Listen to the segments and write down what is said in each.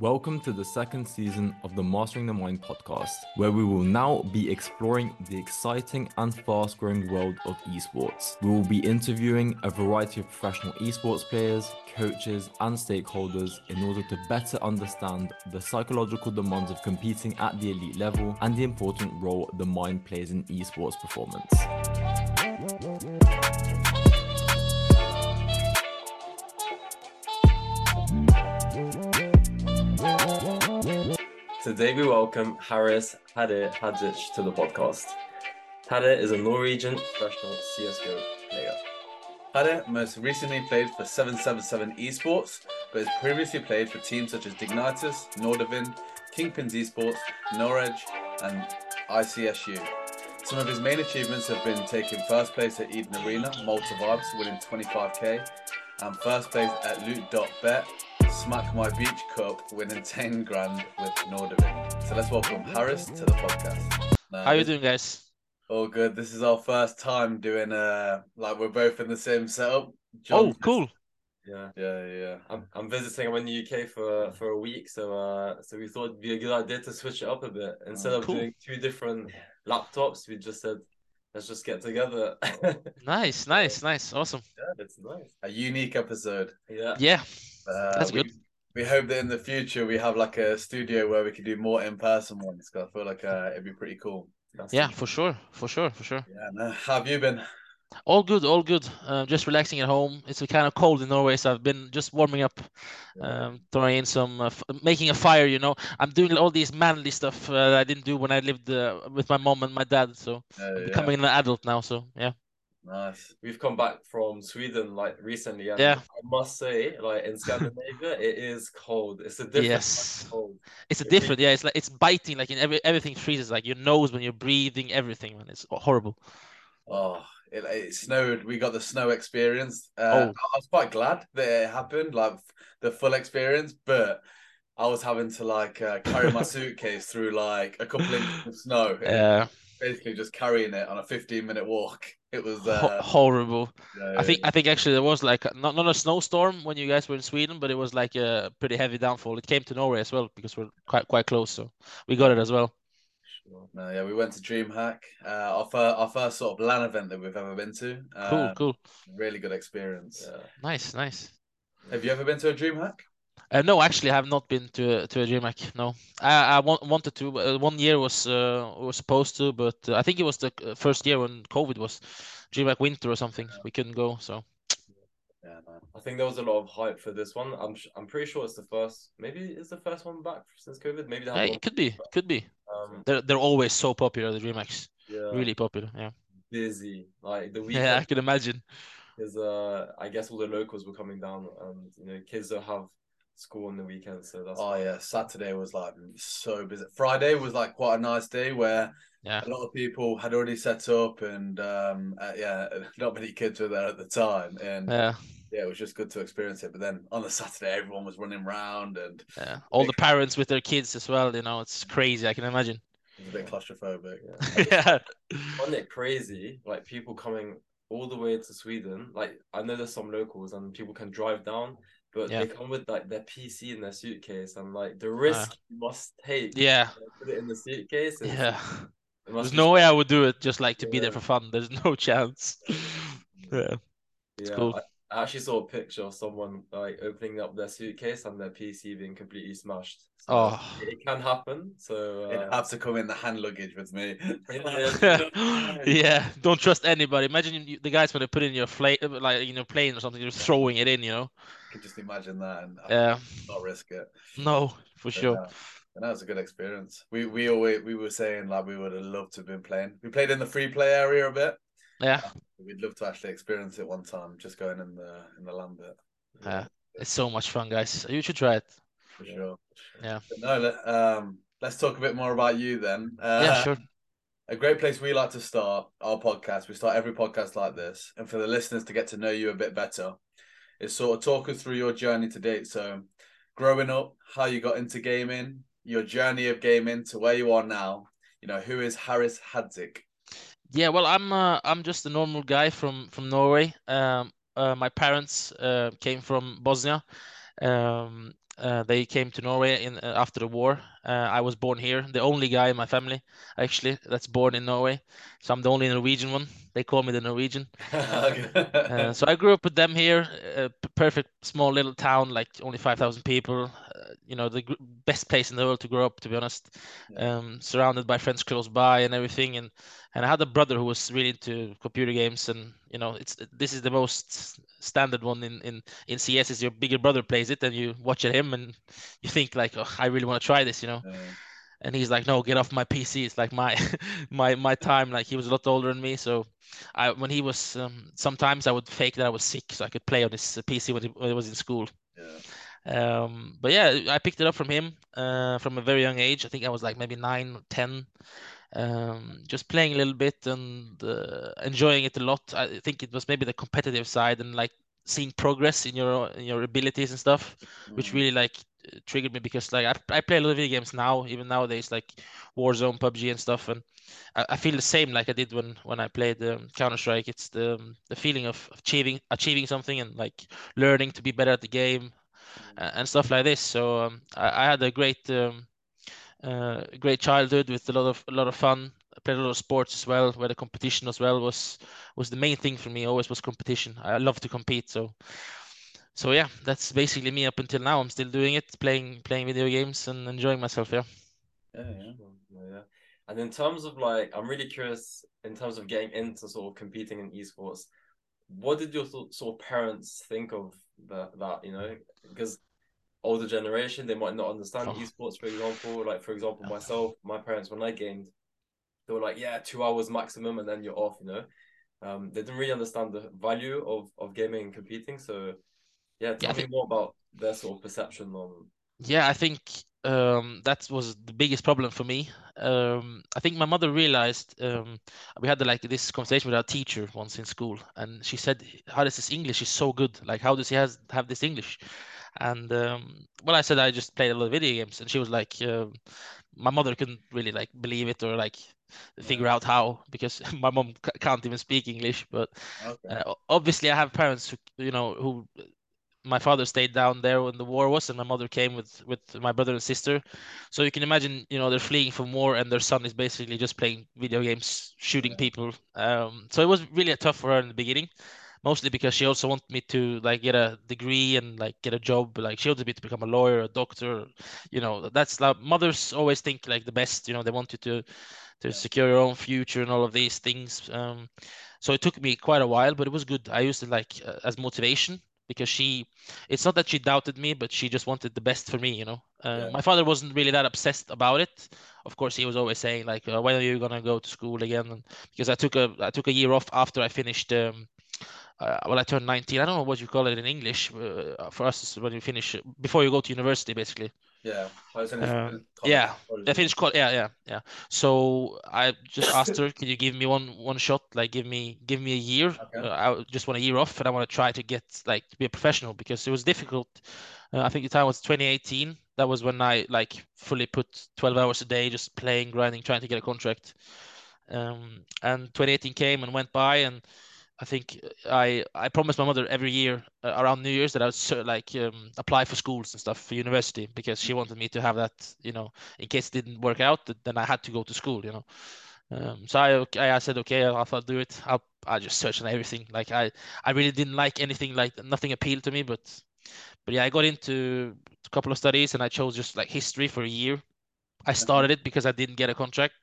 Welcome to the second season of the Mastering the Mind podcast, where we will now be exploring the exciting and fast growing world of esports. We will be interviewing a variety of professional esports players, coaches, and stakeholders in order to better understand the psychological demands of competing at the elite level and the important role the mind plays in esports performance. Today we welcome Harris Hade Hadzic to the podcast. Hade is a Norwegian professional CSGO player. Hade most recently played for 777 Esports, but has previously played for teams such as Dignitas, Nordavind, Kingpins Esports, Norwich, and ICSU. Some of his main achievements have been taking first place at Eden Arena, Malta Vibes, winning 25k, and first place at Loot.bet, Smack My Beach Cup, winning 10 grand with Nordavind. So let's welcome Harris to the podcast. Now, How you doing, guys? All good. This is our first time doing uh like we're both in the same setup. John, oh, cool. Yeah, yeah, yeah. I'm, I'm visiting. I'm in the UK for for a week, so uh, so we thought it'd be a good idea to switch it up a bit. Instead oh, cool. of doing two different laptops, we just said let's just get together. nice, nice, nice, awesome. Yeah, it's nice. A unique episode. Yeah, yeah. Uh, That's we, good. We hope that in the future we have like a studio where we can do more in person ones. Cause I feel like uh, it'd be pretty cool. That's yeah, for sure, for sure, for sure. Yeah, how have you been? All good, all good. Uh, just relaxing at home. It's kind of cold in Norway, so I've been just warming up, um, throwing in some, uh, f- making a fire. You know, I'm doing all these manly stuff uh, I didn't do when I lived uh, with my mom and my dad. So I'm becoming an adult now. So yeah. Nice. We've come back from Sweden like recently, and yeah. I must say, like in Scandinavia, it is cold. It's a different yes. cold. It's a different, yeah. It's like it's biting, like in every everything freezes, like your nose when you're breathing, everything, man. It's horrible. Oh, it, it snowed. We got the snow experience. Uh, oh. I was quite glad that it happened, like the full experience, but. I was having to like uh, carry my suitcase through like a couple inches of snow. Yeah. Basically, just carrying it on a 15 minute walk. It was uh, horrible. Yeah, I think I think actually there was like not not a snowstorm when you guys were in Sweden, but it was like a pretty heavy downfall. It came to Norway as well because we're quite quite close, so we got it as well. No, yeah, we went to DreamHack, uh, our first our first sort of LAN event that we've ever been to. Cool, um, cool. Really good experience. Yeah. Nice, nice. Have you ever been to a DreamHack? Uh, no, actually, I have not been to to a DreamHack. No, I, I want, wanted to. Uh, one year was uh, was supposed to, but uh, I think it was the uh, first year when COVID was DreamHack Winter or something. We couldn't go, so. Yeah, man. I think there was a lot of hype for this one. I'm I'm pretty sure it's the first. Maybe it's the first one back since COVID. Maybe yeah, it could be. Could be. Um, they're they're always so popular. The DreamHacks. Yeah. Really popular. Yeah. Busy like the weekend. Yeah, I can imagine. Because uh, I guess all the locals were coming down, and you know, kids don't have school on the weekend. So that's oh yeah, Saturday was like so busy. Friday was like quite a nice day where yeah. a lot of people had already set up, and um, uh, yeah, not many kids were there at the time, and yeah. Yeah, it was just good to experience it. But then on the Saturday, everyone was running around and yeah, all the parents with their kids as well. You know, it's crazy. I can imagine. It's a bit claustrophobic. Yeah. yeah. Wasn't it crazy? Like people coming all the way to Sweden. Like I know there's some locals and people can drive down but yeah. they come with like their PC in their suitcase, and like the risk uh, you must take. Yeah, put it in the suitcase. Yeah, there's no way I would do it just like to yeah. be there for fun. There's no chance. yeah, it's yeah, cool. I, I actually saw a picture of someone like opening up their suitcase and their PC being completely smashed. So oh, it, it can happen. So uh... it has to come in the hand luggage with me. yeah, don't trust anybody. Imagine you, the guys when they put in your flight, like you know, plane or something, you're throwing it in. You know. I can just imagine that and yeah, not risk it. No, for sure. Yeah. And that was a good experience. We we always we were saying like we would have loved to have been playing. We played in the free play area a bit. Yeah. We'd love to actually experience it one time, just going in the in the LAN bit. Yeah, it's so much fun, guys. You should try it. For sure. Yeah. But no, um, let's talk a bit more about you then. Uh, yeah, sure. A great place we like to start our podcast. We start every podcast like this, and for the listeners to get to know you a bit better, is sort of talk us through your journey to date. So, growing up, how you got into gaming, your journey of gaming to where you are now. You know, who is Harris Hadzic? Yeah, well, I'm uh, I'm just a normal guy from from Norway. Um, uh, my parents uh, came from Bosnia. Um, Uh, they came to Norway in uh, after the war. Uh, I was born here, the only guy in my family actually that's born in Norway. So I'm the only Norwegian one. They call me the Norwegian. Uh, so I grew up with them here. A perfect small little town, like only 5,000 people. Uh, you know, the best place in the world to grow up, to be honest. Yeah. Um, surrounded by friends close by and everything. And and I had a brother who was really into computer games, and you know, it's this is the most standard one in in in CS. Is your bigger brother plays it, and you watch at him, and you think like, oh, I really want to try this, you know. And he's like, no, get off my PC. It's like my my my time. Like he was a lot older than me, so I when he was um, sometimes I would fake that I was sick so I could play on his PC when he, when he was in school. Yeah. Um, but yeah, I picked it up from him uh, from a very young age. I think I was like maybe nine, ten, um, just playing a little bit and uh, enjoying it a lot. I think it was maybe the competitive side and like seeing progress in your in your abilities and stuff, mm. which really like triggered me because like I, I play a lot of video games now, even nowadays like Warzone, PUBG, and stuff, and I, I feel the same like I did when when I played um, Counter Strike. It's the the feeling of achieving achieving something and like learning to be better at the game mm. and stuff like this. So um, I, I, had a great um, uh, great childhood with a lot of a lot of fun. Played a lot of sports as well, where the competition as well was was the main thing for me. Always was competition. I love to compete. So so yeah, that's basically me up until now. I'm still doing it, playing playing video games and enjoying myself. Yeah. Yeah, yeah, yeah. And in terms of like, I'm really curious in terms of getting into sort of competing in esports. What did your sort of parents think of that? That you know, because older generation, they might not understand oh. esports, for example. Like, for example, myself, my parents, when I gamed, they were like, yeah, two hours maximum and then you're off, you know. Um, they didn't really understand the value of, of gaming and competing. So, yeah, tell yeah, me think... more about their sort of perception on. Yeah, I think um, that was the biggest problem for me. Um, I think my mother realized um, we had like this conversation with our teacher once in school, and she said, "How does this English is so good? Like, how does he has have this English?" And um, well, I said I just played a lot of video games, and she was like, uh, my mother couldn't really like believe it or like figure out how because my mom can't even speak English. But okay. uh, obviously, I have parents who you know who my father stayed down there when the war was, and my mother came with with my brother and sister. So you can imagine, you know, they're fleeing from war, and their son is basically just playing video games, shooting yeah. people. Um, so it was really tough for her in the beginning mostly because she also wanted me to like get a degree and like get a job. Like she wanted me to become a lawyer, a doctor. You know, that's like mothers always think like the best. You know, they want you to to yeah. secure your own future and all of these things. Um, so it took me quite a while, but it was good. I used it like uh, as motivation because she it's not that she doubted me but she just wanted the best for me you know uh, yeah. my father wasn't really that obsessed about it of course he was always saying like uh, when are you gonna go to school again and because i took a i took a year off after i finished um, uh, well, I turned 19. I don't know what you call it in English. Uh, for us, when you finish before you go to university, basically. Yeah, um, yeah, I finished college. Yeah, yeah, yeah. So I just asked her, "Can you give me one one shot? Like, give me give me a year. Okay. Uh, I just want a year off, and I want to try to get like to be a professional because it was difficult. Uh, I think the time was 2018. That was when I like fully put 12 hours a day just playing, grinding, trying to get a contract. Um, and 2018 came and went by, and I think I I promised my mother every year uh, around New Year's that I would like um, apply for schools and stuff for university because she wanted me to have that you know in case it didn't work out then I had to go to school you know. Um, so I I said okay I'll, I'll do it. I'll I just searched on everything. Like I I really didn't like anything like nothing appealed to me but but yeah I got into a couple of studies and I chose just like history for a year. I started it because I didn't get a contract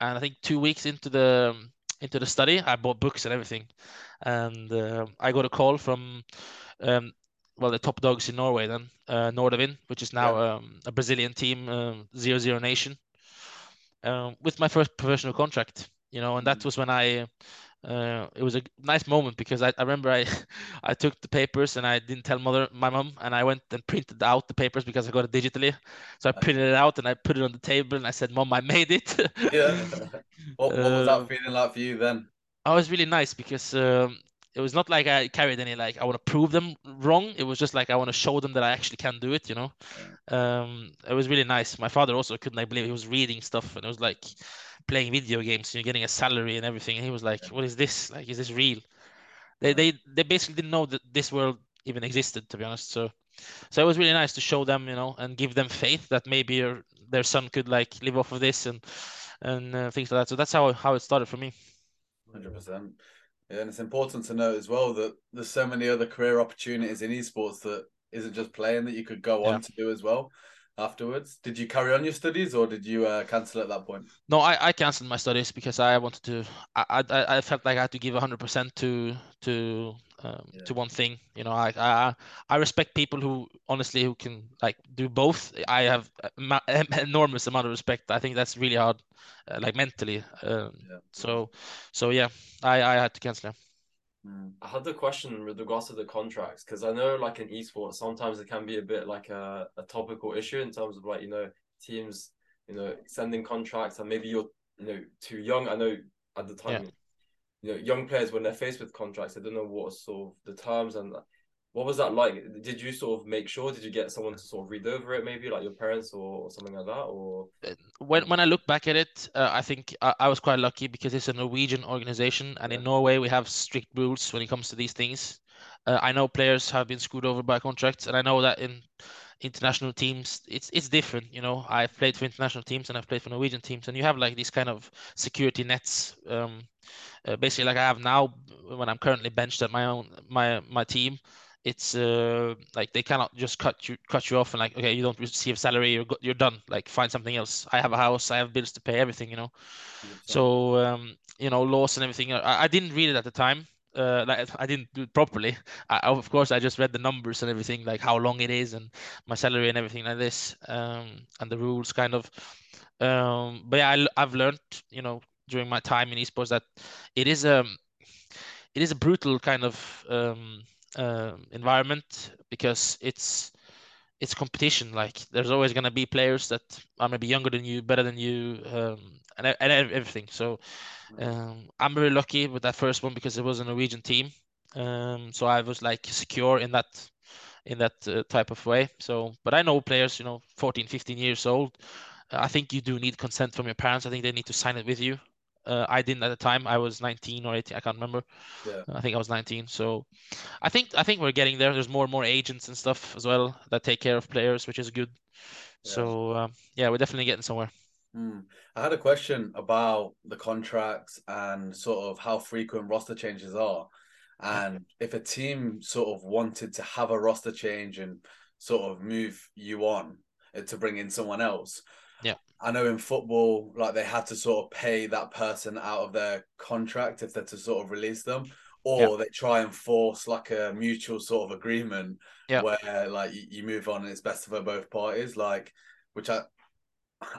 and I think two weeks into the into the study. I bought books and everything, and uh, I got a call from um, well the top dogs in Norway then uh, Nordavind, which is now yeah. um, a Brazilian team, um, zero zero nation, um, with my first professional contract. You know, and that mm-hmm. was when I. Uh, it was a nice moment because I, I remember I I took the papers and I didn't tell mother my mom and I went and printed out the papers because I got it digitally. So I printed it out and I put it on the table and I said, "Mom, I made it." yeah. What, what was that um, feeling like for you then? I was really nice because um, it was not like I carried any like I want to prove them wrong. It was just like I want to show them that I actually can do it. You know, um, it was really nice. My father also couldn't believe he was reading stuff and it was like playing video games. You're getting a salary and everything. And he was like, "What is this? Like, is this real?" They they they basically didn't know that this world even existed. To be honest, so so it was really nice to show them, you know, and give them faith that maybe their son could like live off of this and and uh, things like that. So that's how how it started for me. Hundred percent. Yeah, and it's important to note as well that there's so many other career opportunities in esports that isn't just playing that you could go on to do as well afterwards. Did you carry on your studies or did you uh, cancel at that point? No, I, I canceled my studies because I wanted to. I, I I felt like I had to give hundred percent to to um, yeah. to one thing. You know, I, I I respect people who honestly who can like do both. I have an enormous amount of respect. I think that's really hard, uh, like mentally. Um, yeah. So so yeah, I I had to cancel. Hmm. I had the question with regards to the contracts because I know, like in esports, sometimes it can be a bit like a, a topical issue in terms of like you know teams, you know, sending contracts and maybe you're you know too young. I know at the time, yeah. you know, young players when they're faced with contracts, they don't know what sort of the terms and what was that like? Did you sort of make sure? Did you get someone to sort of read over it, maybe like your parents or, something like that? Or uh, when when I look back at it, uh, I think I, I, was quite lucky because it's a Norwegian organization, and yeah. in Norway we have strict rules when it comes to these things. Uh, I know players have been screwed over by contracts, and I know that in international teams it's it's different. You know, I've played for international teams and I've played for Norwegian teams, and you have like these kind of security nets. Um, uh, basically, like I have now when I'm currently benched at my own my my team it's uh, like they cannot just cut you cut you off and like okay you don't receive salary you're you're done like find something else i have a house i have bills to pay everything you know so um, you know laws and everything i, I didn't read it at the time uh, like I didn't do it properly. I, of course, I just read the numbers and everything, like how long it is and my salary and everything like this, um, and the rules kind of. Um, but yeah, I, I've learned, you know, during my time in esports that it is a, um, it is a brutal kind of um, uh, environment because it's it's competition. Like there's always gonna be players that are maybe younger than you, better than you, um, and and everything. So um, I'm very lucky with that first one because it was a Norwegian team. Um, so I was like secure in that in that uh, type of way. So, but I know players, you know, 14, 15 years old. I think you do need consent from your parents. I think they need to sign it with you. Uh, I didn't at the time. I was 19 or 18. I can't remember. Yeah. I think I was 19. So I think I think we're getting there. There's more and more agents and stuff as well that take care of players, which is good. Yeah. So um, yeah, we're definitely getting somewhere. Hmm. I had a question about the contracts and sort of how frequent roster changes are, and if a team sort of wanted to have a roster change and sort of move you on uh, to bring in someone else. I know in football, like they had to sort of pay that person out of their contract if they're to sort of release them, or yeah. they try and force like a mutual sort of agreement yeah. where like you, move on and it's best for both parties. Like, which I,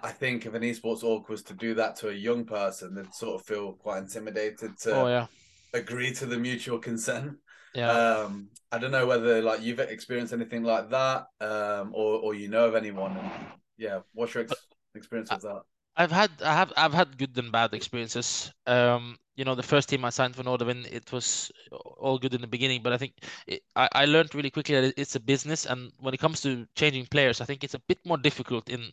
I think if an esports org was to do that to a young person, they'd sort of feel quite intimidated to oh, yeah. agree to the mutual consent. Yeah. Um, I don't know whether like you've experienced anything like that, um, or or you know of anyone. And, yeah, what's your ex- experience with that? I've had I have I've had good and bad experiences. Um, you know, the first team I signed for Nordavind, it was all good in the beginning, but I think it, I I learned really quickly that it's a business, and when it comes to changing players, I think it's a bit more difficult in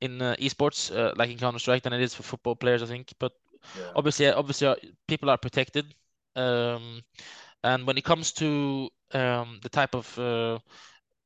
in uh, esports, uh, like in Counter Strike, than it is for football players. I think, but yeah. obviously, obviously, uh, people are protected. Um, and when it comes to um, the type of uh,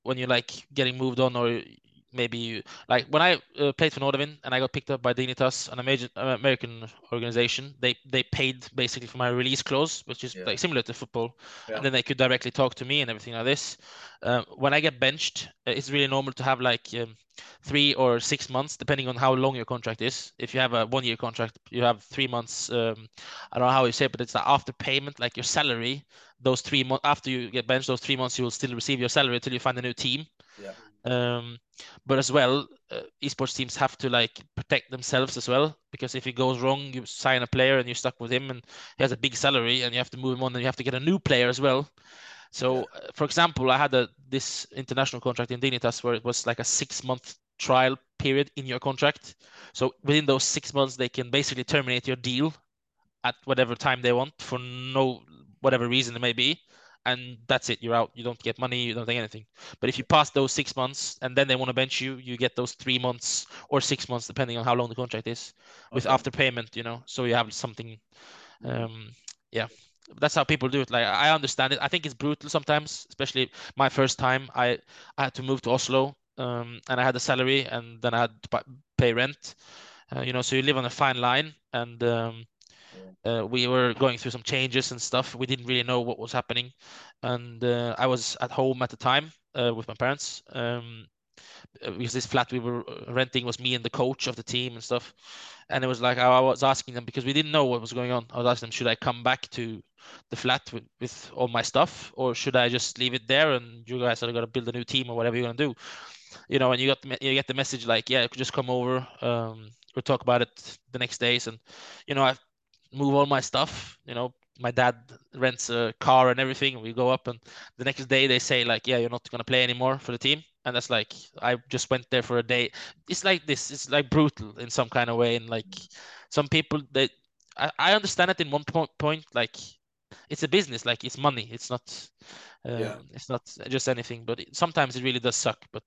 when you're like getting moved on or maybe like when I uh, played for Nordavind and I got picked up by Dignitas, an American organization. They they paid basically for my release clause, which is yeah. like similar to football, yeah. and then they could directly talk to me and everything like this. Uh, when I get benched, uh, it's really normal to have like um, three or six months, depending on how long your contract is. If you have a one-year contract, you have three months. Um, I don't know how you say it, but it's the after payment, like your salary. Those three months after you get benched, those three months you will still receive your salary until you find a new team. Yeah. Um, but as well, uh, esports teams have to like protect themselves as well because if it goes wrong, you sign a player and you're stuck with him, and he has a big salary, and you have to move him on, and you have to get a new player as well. So, uh, for example, I had a this international contract in Dignitas where it was like a six month trial period in your contract. So within those six months, they can basically terminate your deal at whatever time they want for no whatever reason it may be and that's it. You're out. You don't get money. You don't get anything. But if you pass those six months and then they want to bench you, you get those three months or six months, depending on how long the contract is, with after payment. You know, so you have something. Um, yeah. that's how people do it. Like I understand it. I think it's brutal sometimes, especially my first time. I I had to move to Oslo, um, and I had a salary, and then I had to pay rent. Uh, you know, so you live on a fine line, and um, uh, we were going through some changes and stuff. We didn't really know what was happening, and uh, I was at home at the time uh, with my parents. Um, because this flat we were uh, renting was me and the coach of the team and stuff. And it was like I was asking them because we didn't know what was going on. I was asking them, should I come back to the flat with, with all my stuff, or should I just leave it there and you guys are gonna build a new team or whatever you're gonna do? You know, and you got you get the message like, yeah, just come over. Um, we'll talk about it the next days, and you know, I move all my stuff. You know, my dad rents a car and everything. We go up, and the next day they say like, yeah, you're not gonna play anymore for the team and that's like I just went there for a day. It's like this. It's like brutal in some kind of way, and like some people that I, I understand it in one point. Point like it's a business, like it's money. It's not. Um, yeah. It's not just anything, but it, sometimes it really does suck. But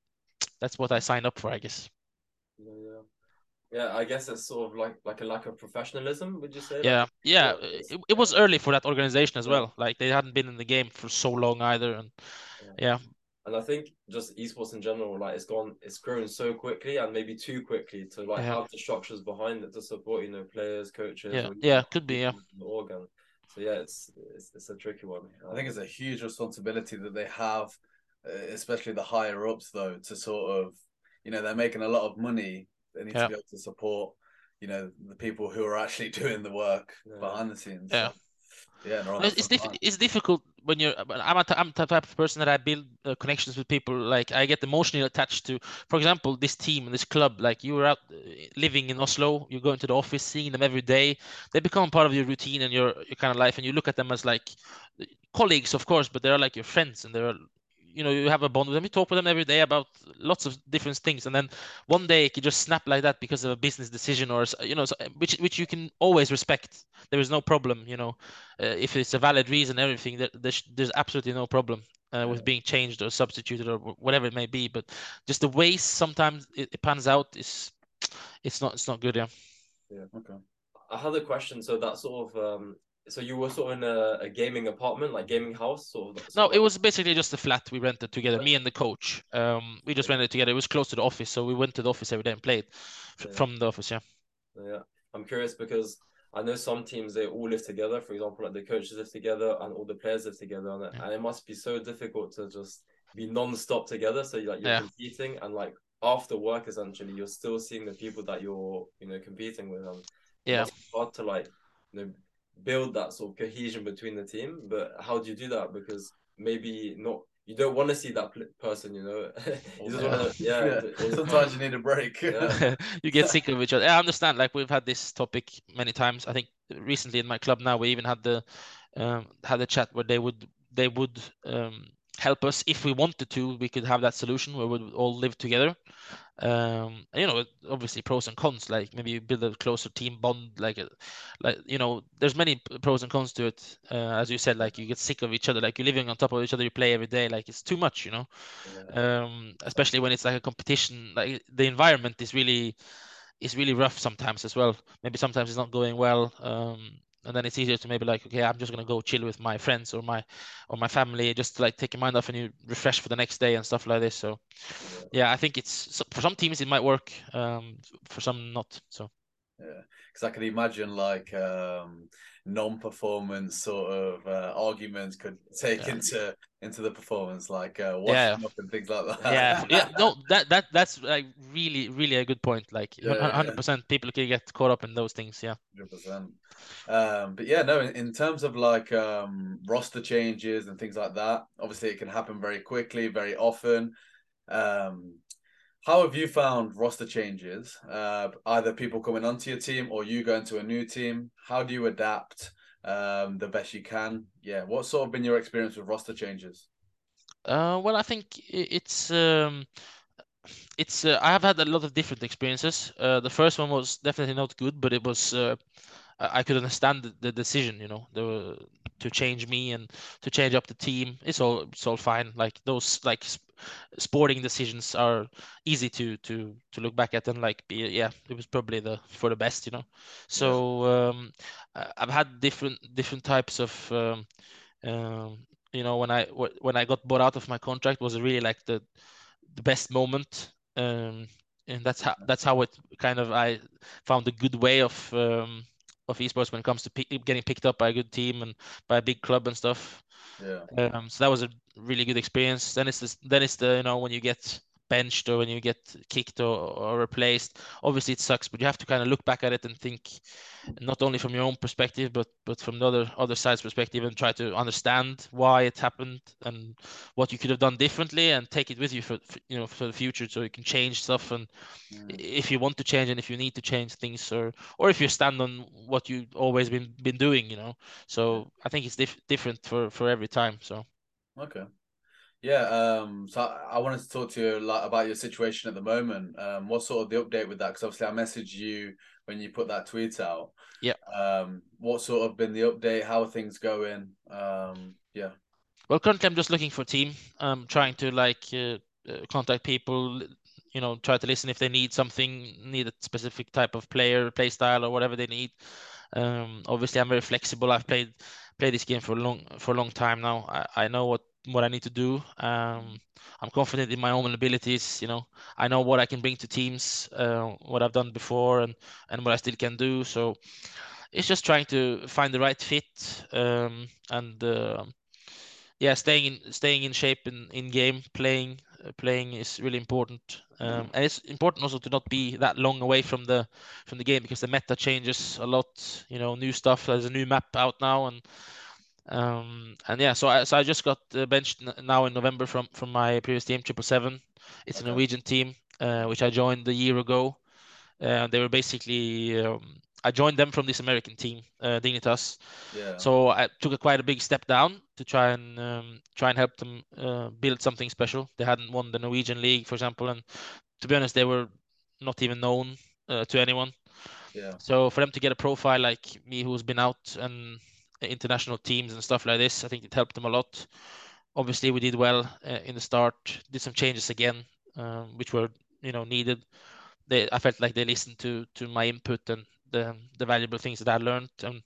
that's what I signed up for, I guess. Yeah, yeah. Yeah, I guess it's sort of like like a lack of professionalism. Would you say? Yeah, like, yeah. It, it was early for that organization as yeah. well. Like they hadn't been in the game for so long either, and yeah. yeah and I think just esports in general, like it's gone, it's grown so quickly and maybe too quickly to like yeah. have the structures behind it to support, you know, players, coaches. Yeah, yeah, could be, yeah. Organ. So yeah, it's, it's it's a tricky one. I think it's a huge responsibility that they have, uh, especially the higher ups, though, to sort of, you know, they're making a lot of money. They need yeah. to be able to support, you know, the people who are actually doing the work yeah. behind the scenes. Yeah. So, yeah, no, it's diff- it's difficult when you're. I'm a, I'm the type of person that I build uh, connections with people. Like I get emotionally attached to, for example, this team, this club. Like you were out uh, living in Oslo, you go into the office, seeing them every day. They become part of your routine and your your kind of life, and you look at them as like colleagues, of course, but they're like your friends, and they're you know you have a bond with them you talk with them every day about lots of different things and then one day it can just snap like that because of a business decision or you know which which you can always respect. There is no problem you know. Uh, if it's a valid reason everything there, there's, there's absolutely no problem uh, with being changed or substituted or whatever it may be but just the ways sometimes it, it pans out is it's not it's not good yeah. Yeah okay. I had a question so that sort of um so you were sort of in a, a gaming apartment, like gaming house, sort of. No, it was basically just a flat we rented together. Me and the coach. Um, we just rented together. It was close to the office, so we went to the office every day and played yeah. from the office. Yeah. Yeah, I'm curious because I know some teams they all live together. For example, like the coaches live together and all the players live together, and, yeah. and it must be so difficult to just be non-stop together. So like you're competing and like after work, essentially, you're still seeing the people that you're you know competing with. And yeah, hard to like you know build that sort of cohesion between the team. But how do you do that? Because maybe not. You don't want to see that person, you know. you just yeah. want to, yeah. yeah. Sometimes you need a break. Yeah. you get sick of each other. I understand. Like we've had this topic many times. I think recently in my club now we even had the um, had a chat where they would they would um, help us. If we wanted to. We could have that solution where we would all live together. Um you know obviously pros and cons like maybe you build a closer team bond like uh, like you know there's many pros and cons to it. Uh, as you said like you get sick of each other like you're living on top of each other you play every day like it's too much you know? Yeah. um especially when it's like a competition like the environment is really is really rough sometimes as well. Maybe sometimes it's not going well. Um and then it's easier to maybe like okay i'm just gonna go chill with my friends or my or my family just to like take your mind off and you refresh for the next day and stuff like this. So yeah i think it's for some teams it might work um for some not so. Yeah because i can imagine like um non-performance sort of uh, arguments could take yeah. into into the performance like uh washing yeah. up and things like that. Yeah. Yeah. No that that that's like really really a good point. Like yeah, 100% people can get caught up in those things yeah. 100% um but yeah no in, in terms of like um roster changes and things like that obviously it can happen very quickly very often. Um how have you found roster changes? Uh, either people coming onto your team or you going to a new team. How do you adapt um, the best you can? Yeah, what's sort of been your experience with roster changes? Uh, well, I think it's um, it's uh, I have had a lot of different experiences. Uh, the first one was definitely not good, but it was uh, I could understand the, the decision, you know, the, to change me and to change up the team. It's all it's all fine. Like those like sporting decisions are easy to to to look back at and like be yeah it was probably the for the best you know? So um, I've had different different types of um, um, you know when I when I got bought out of my contract was really like the the best moment um, and that's how that's how it kind of I found a good way of um, of esports when it comes to getting picked up by a good team and by a big club and stuff. Yeah. Um, so that was a really good experience. Then it's this, then it's the you know when you get benched or when you get kicked or, or replaced. Obviously, it sucks, but you have to kind of look back at it and think not only from your own perspective, but but from the other other side's perspective, and try to understand why it happened and what you could have done differently, and take it with you for, for you know for the future, so you can change stuff and mm. if you want to change and if you need to change things, or or if you stand on what you've always been been doing, you know. So I think it's dif- different for for every time. So. Okay. Yeah, um, so I, I, wanted to talk to you like about your situation at the moment. Um, what sort of the update with that? Because obviously I messaged you when you put that tweet out. Yeah. Um, what sort of been the update? How are things going? Um, yeah. Well, currently I'm just looking for a team. I'm trying to like uh, uh, contact people. You know, try to listen if they need something, need a specific type of player, play style, or whatever they need. Um, obviously, I'm very flexible. I've played played this game for a long for a long time now. I, I know what what I need to do. Um, I'm confident in my own abilities. You know, I know what I can bring to teams, uh, what I've done before, and and what I still can do. So it's just trying to find the right fit um, and uh, yeah, staying in staying in shape in, in game, playing uh, playing is really important. Um, and it's important also to not be that long away from the from the game because the meta changes a lot. You know, new stuff. There's a new map out now, and um, and yeah, so I, so I just got uh, benched now in November from from my previous team, Triple Seven. It's okay. a Norwegian team uh, which I joined a year ago. Uh, they were basically um, I joined them from this American team, uh, Dignitas. Yeah. So I took a quite a big step down to try and um, try and help them uh, build something special. They hadn't won the Norwegian league, for example, and to be honest, they were not even known uh, to anyone. Yeah. So for them to get a profile like me, who's been out and international teams and stuff like this. I think it helped them a lot. Obviously, we did well uh, in the start. Did some changes again, um, which were you know needed. They, I felt like they listened to to my input and the the valuable things that I learned, and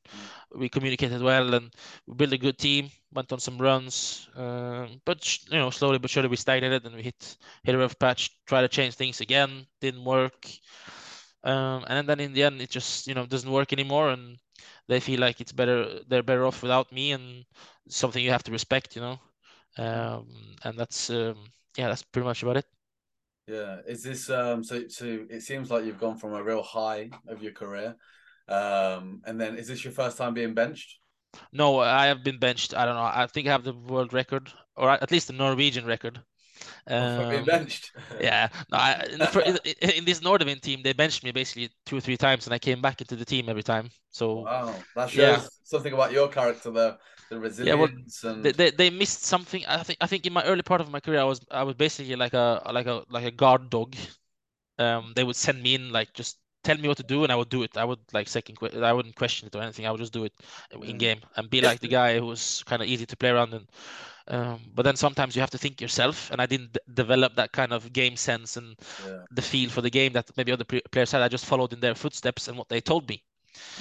we communicated well and we built a good team. Went on some runs, uh, but you know slowly but surely we stagnated and we hit hit a rough patch. Tried to change things again, didn't work. Um, and then in the end, it just you know doesn't work anymore, and they feel like it's better they're better off without me and something you have to respect you know? Um, and that's um, yeah that's pretty much about it. Yeah. Is this um so so it seems like you've gone from a real high of your career um and then is this your first time being benched? No i have been benched. I don't know. I think i have the world record or at least the norwegian record um, being benched. yeah, no, I, in, the, in, this Nordavind team, they benched me basically two or three times, and I came back into the team every time. So wow, that shows yeah. something about your character, the the resilience. Yeah, well, and... they, they, they missed something. I think I think in my early part of my career, I was I was basically like a like a like a guard dog. Um, they would send me in like just tell me what to do and I would do it. I would like second I wouldn't question it or anything. I would just do it in game and be like the guy who was kind of easy to play around and um, but then sometimes you have to think yourself, and I didn't d- develop that kind of game sense and yeah. the feel for the game that maybe other pre- players had. I just followed in their footsteps and what they told me.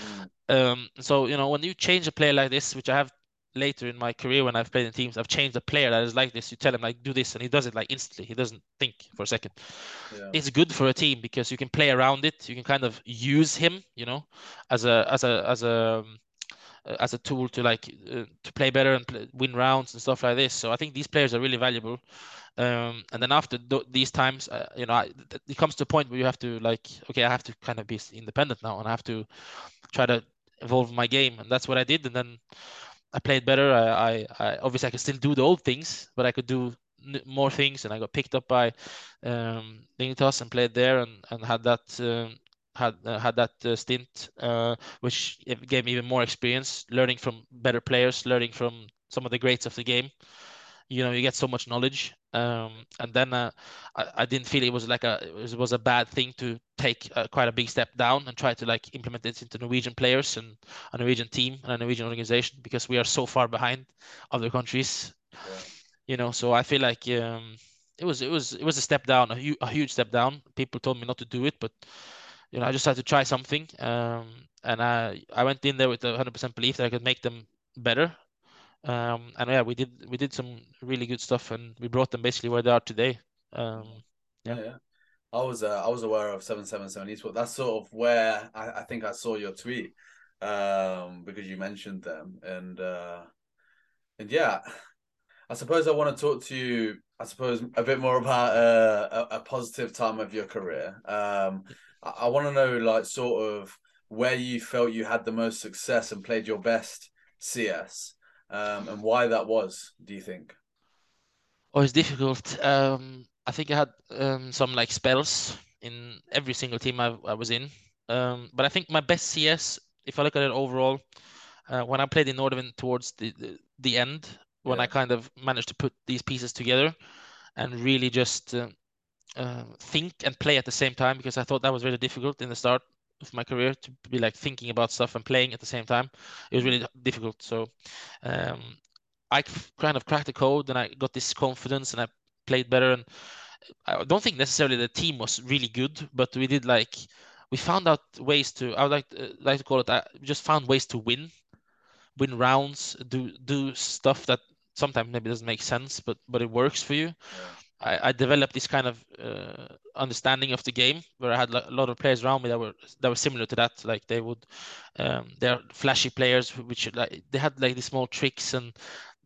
Mm. Um, so you know, when you change a player like this, which I have later in my career when I've played in teams, I've changed a player that is like this. You tell him like do this, and he does it like instantly. He doesn't think for a second. Yeah. It's good for a team because you can play around it. You can kind of use him, you know, as a as a as a um, as a tool to like uh, to play better and play, win rounds and stuff like this. So I think these players are really valuable. Um, and then after th- these times, uh, you know, I, th- it comes to a point where you have to like, okay, I have to kind of be independent now, and I have to try to evolve my game, and that's what I did. And then I played better. I, I, I obviously I could still do the old things, but I could do more things, and I got picked up by um, Dignitas and played there, and and had that. Um, had uh, had that uh, stint, uh, which gave me even more experience, learning from better players, learning from some of the greats of the game. You know, you get so much knowledge, um, and then uh, I, I, didn't feel it was like a it was a bad thing to take uh, quite a big step down and try to like implement it into Norwegian players and a Norwegian team and a Norwegian organization because we are so far behind other countries. Yeah. You know, so I feel like um, it was it was it was a step down, a, hu- a huge step down. People told me not to do it, but you know I just had to try something. Um, and I I went in there with a 100% belief that I could make them better. Um, and yeah, we did we did some really good stuff, and we brought them basically where they are today. Um, yeah. yeah. I was uh, I was aware of seven seven seven esports. That's sort of where I, I think I saw your tweet um, because you mentioned them, and uh, and yeah, I suppose I want to talk to you. I suppose a bit more about uh, a, a, positive time of your career. Um, I, I want to know, like, sort of where you felt you had the most success and played your best CS, um, and why that was. Do you think? Oh, it's difficult. Um, I think I had um, some like spells in every single team I, I was in. Um, but I think my best CS, if I look at it overall, uh, when I played in Northern towards the, the, the end, when yeah. I kind of managed to put these pieces together and really just uh, uh, think and play at the same time, because I thought that was really difficult in the start of my career to be like thinking about stuff and playing at the same time. It was really difficult. So um, I kind of cracked the code and I got this confidence and I played better. And I don't think necessarily the team was really good, but we did like we found out ways to. I would like to, uh, like to call it. I uh, just found ways to win, win rounds, do do stuff that sometimes maybe doesn't make sense, but but it works for you. I, I developed this kind of uh, understanding of the game where I had a lot of players around me that were that were similar to that. Like they would, um, they're flashy players which like they had like these small tricks and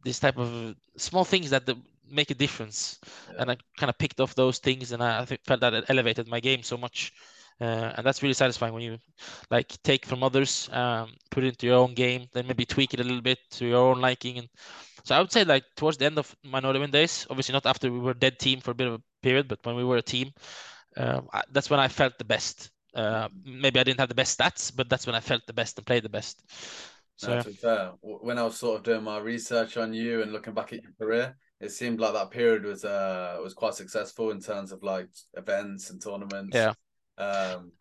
this type of small things that the, make a difference. Yeah. And I kind of picked off those things, and I, I felt that it elevated my game so much. Uh, and that's really satisfying when you like take from others, um, put it into your own game, then maybe tweak it a little bit to your own liking. And so I would say like towards the end of my Northern days, obviously not after we were dead team for a bit of a period, but when we were a team, um, I, that's when I felt the best. Uh, maybe I didn't have the best stats, but that's when I felt the best and played the best. So no, fair. When I was sort of doing my research on you and looking back at your career, it seemed like that period was uh was quite successful in terms of like events and tournaments. Yeah. Um,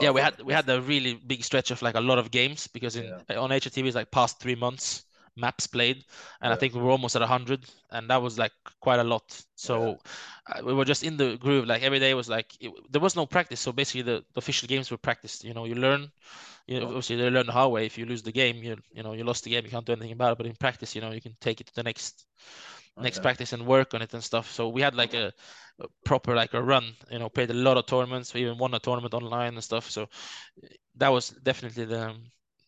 yeah, we had we had a really big stretch of like a lot of games because in yeah. on HLTV it's like past three months maps played, and. I think we were almost at hundred, and that was like quite a lot. So yeah. uh, we were just in the groove. Like every day was like it, there was no practice. So basically, the, the official games were practiced. You know, you learn. You know, obviously, they learn the hard way. If you lose the game, you you know you lost the game. You can't do anything about it. But in practice, you know, you can take it to the next next practice and work on it and stuff. So we had like a, a, proper like a run, you know, played a lot of tournaments, we even won a tournament online and stuff. So that was definitely the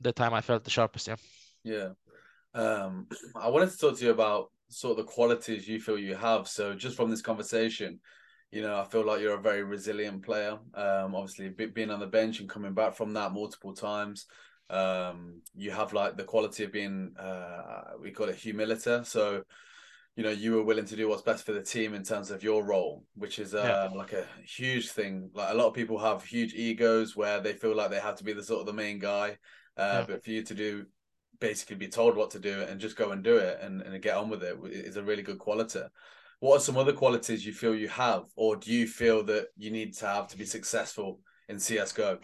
the time I felt the sharpest. Yeah. Yeah. Um, I wanted to talk to you about sort of the qualities you feel you have. So just from this conversation, you know, I feel like you're a very resilient player. Um, obviously being on the bench and coming back from that multiple times. Um, you have like the quality of being, uh, we call it humility. So you know you were willing to do what's best for the team in terms of your role which is uh, yeah. like a huge thing like a lot of people have huge egos where they feel like they have to be the sort of the main guy uh, yeah. but for you to do basically be told what to do and just go and do it and, and get on with it is a really good quality what are some other qualities you feel you have or do you feel that you need to have to be successful in csgo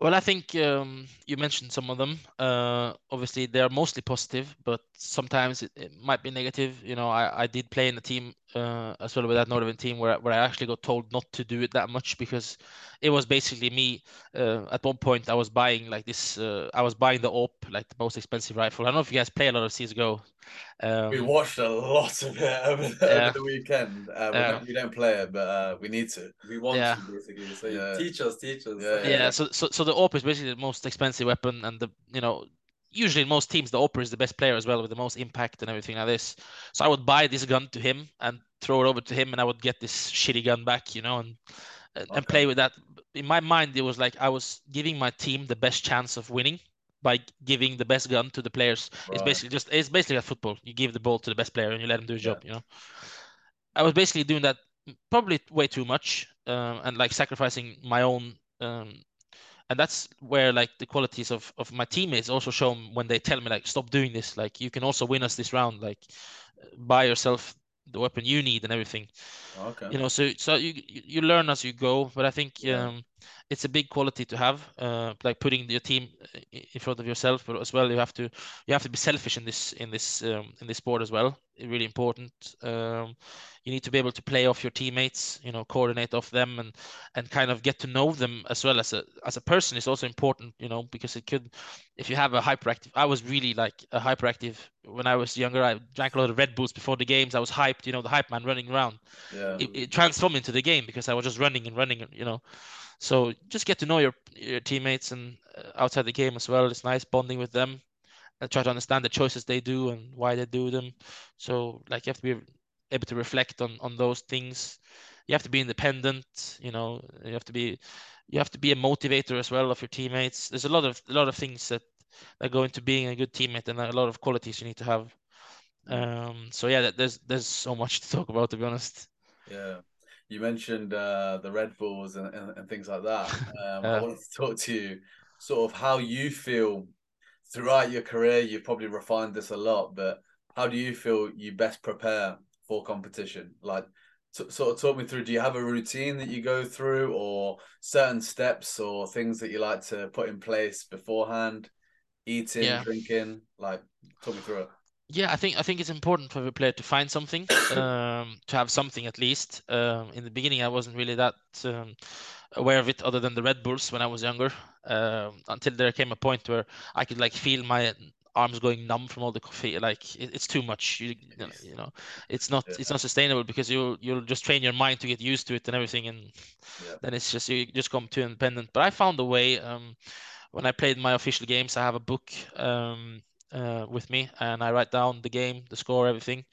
well, I think um, you mentioned some of them. Uh, obviously, they are mostly positive, but sometimes it, it, might be negative. You know, I, I did play in a team uh, as well with that Northern team where, where I actually got told not to do it that much because it was basically me. Uh, at one point, I was buying like this. Uh, I was buying the AWP, like the most expensive rifle. I don't know if you guys play a lot of CS:GO. Um, we watched a lot of it over the, yeah. over the weekend. Uh, we, don't, we, don't, play it, but uh, we need to. We want yeah. to basically. So yeah. teach us, teach us. Yeah, yeah. So, so, so the AWP is basically the most expensive weapon, and the you know usually in most teams the AWP is the best player as well with the most impact and everything like this. So I would buy this gun to him and throw it over to him, and I would get this shitty gun back, you know, and and okay. play with that. In my mind, it was like I was giving my team the best chance of winning by giving the best gun to the players. Right. It's basically just it's basically like football. You give the ball to the best player and you let him do his yeah. job. You know, I was basically doing that probably way too much um, and like sacrificing my own. Um, and that's where like the qualities of, of my teammates also show when they tell me like stop doing this. Like you can also win us this round. Like buy yourself the weapon you need and everything. Okay. You know so so you you learn as you go. But i think yeah. um it's a big quality to have uh, like putting your team in front of yourself but as well you have to you have to be selfish in this in this um, in this sport as well really important. Um, you need to be able to play off your teammates, you know, coordinate off them, and and kind of get to know them as well as a as a person is also important, you know, because it could, if you have a hyperactive. I was really like a hyperactive when I was younger. I drank a lot of Red Bulls before the games. I was hyped, you know, the hype man running around. Yeah. It, it transformed into the game because I was just running and running, you know. So just get to know your your teammates and uh, outside the game as well. It's nice bonding with them and try to understand the choices they do and why they do them. So like you have to be able to reflect on on those things. You have to be independent. You know, you have to be you have to be a motivator as well of your teammates. There's a lot of a lot of things that that go into being a good teammate and a lot of qualities you need to have. Um, so yeah, there's there's so much to talk about to be honest. Yeah, you mentioned uh, the Red Bulls and, and, and things like that. Um, I wanted to talk to you sort of how you feel throughout your career. you've probably refined this a lot, but how do you feel you best prepare for competition? Like, t- sort of talk me through. Do you have a routine that you go through, or certain steps or things that you like to put in place beforehand? Eating, yeah. drinking, like talk me through it. Yeah, I think I think it's important for every player to find something, um, to have something at least. Um, in the beginning, I wasn't really that um, aware of it, other than the Red Bulls when I was younger. Um, until there came a point where I could like feel my arms going numb from all the coffee. Like it, it's too much. You, you know, it's not yeah. it's not sustainable because you'll you'll just train your mind to get used to it and everything, and yeah. then it's just you just come too independent. But I found a way. Um, when I played my official games, I have a book. Um, uh, with me, and I write down the game, the score, everything,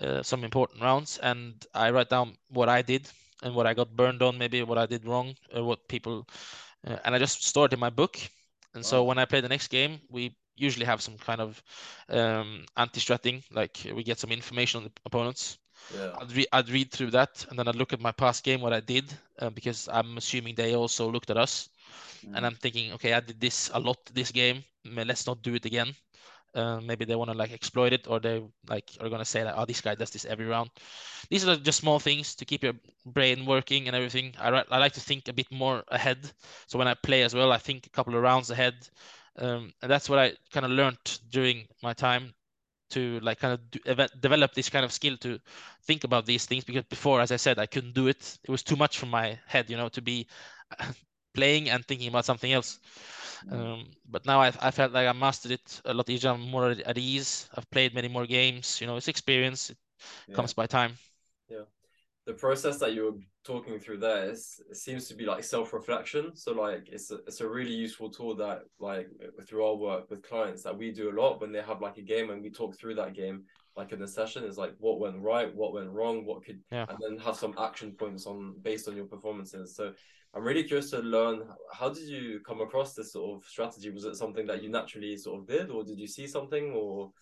uh, some important rounds, and I write down what I did and what I got burned on, maybe what I did wrong, or what people, uh, and I just store it in my book. And wow. so when I play the next game, we usually have some kind of um, anti-stratting, like we get some information on the opponents. Yeah. I'd, re- I'd read through that and then I'd look at my past game, what I did, uh, because I'm assuming they also looked at us. Mm. And I'm thinking, okay, I did this a lot this game. Let's not do it again. Uh, maybe they want to like exploit it, or they like are gonna say like, oh, this guy does this every round. These are just small things to keep your brain working and everything. I I like to think a bit more ahead. So when I play as well, I think a couple of rounds ahead, um, and that's what I kind of learned during my time to like kind of do, develop this kind of skill to think about these things because before as i said i couldn't do it it was too much for my head you know to be playing and thinking about something else um, but now I, I felt like I mastered it a lot easier. I'm more at ease. I've played many more games. You know, it's experience. It yeah. comes by time. Yeah, the process that you were talking through there is seems to be like self reflection. So like it's a, it's a really useful tool that like through our work with clients that we do a lot when they have like a game and we talk through that game like in the session is like what went right, what went wrong, what could, yeah. and then have some action points on based on your performances. So I'm really curious to learn how did you come across this sort of strategy? Was it something that you naturally sort of did, or did you see something, or?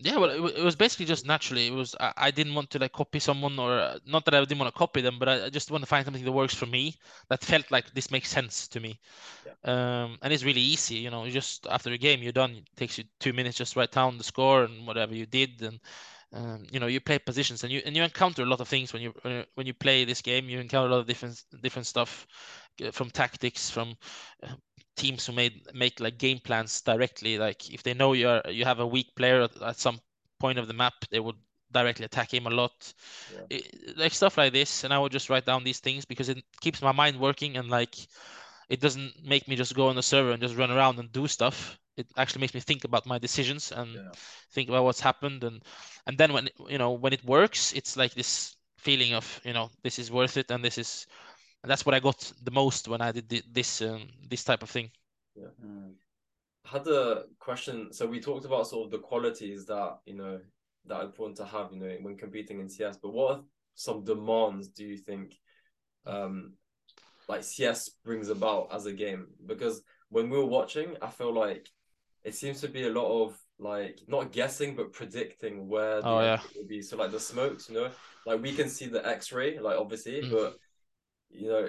Yeah, well, it, it was basically just naturally. It was I, I didn't want to like copy someone, or uh, not that I didn't want to copy them, but I, I just want to find something that works for me that felt like this makes sense to me. Yeah. Um, and it's really easy, you know. Just after a game, you're done. It takes you two minutes, just write down the score and whatever you did, and um, you know you play positions and you and you encounter a lot of things when you when you play this game you encounter a lot of different different stuff uh, from tactics from uh, teams who made make like game plans directly like if they know you are you have a weak player at, at some point of the map they would directly attack him a lot yeah. it, like stuff like this and i would just write down these things because it keeps my mind working and like it doesn't make me just go on the server and just run around and do stuff it actually makes me think about my decisions and yeah. think about what's happened and and then when you know when it works it's like this feeling of you know this is worth it and this is and that's what i got the most when i did this um, this type of thing yeah mm. I had a question so we talked about sort of the qualities that you know that are important to have you know when competing in cs but what are some demands do you think um like cs brings about as a game because when we were watching i feel like it seems to be a lot of like not guessing but predicting where the oh, yeah. will be. So like the smokes, you know, like we can see the X-ray, like obviously, mm. but you know,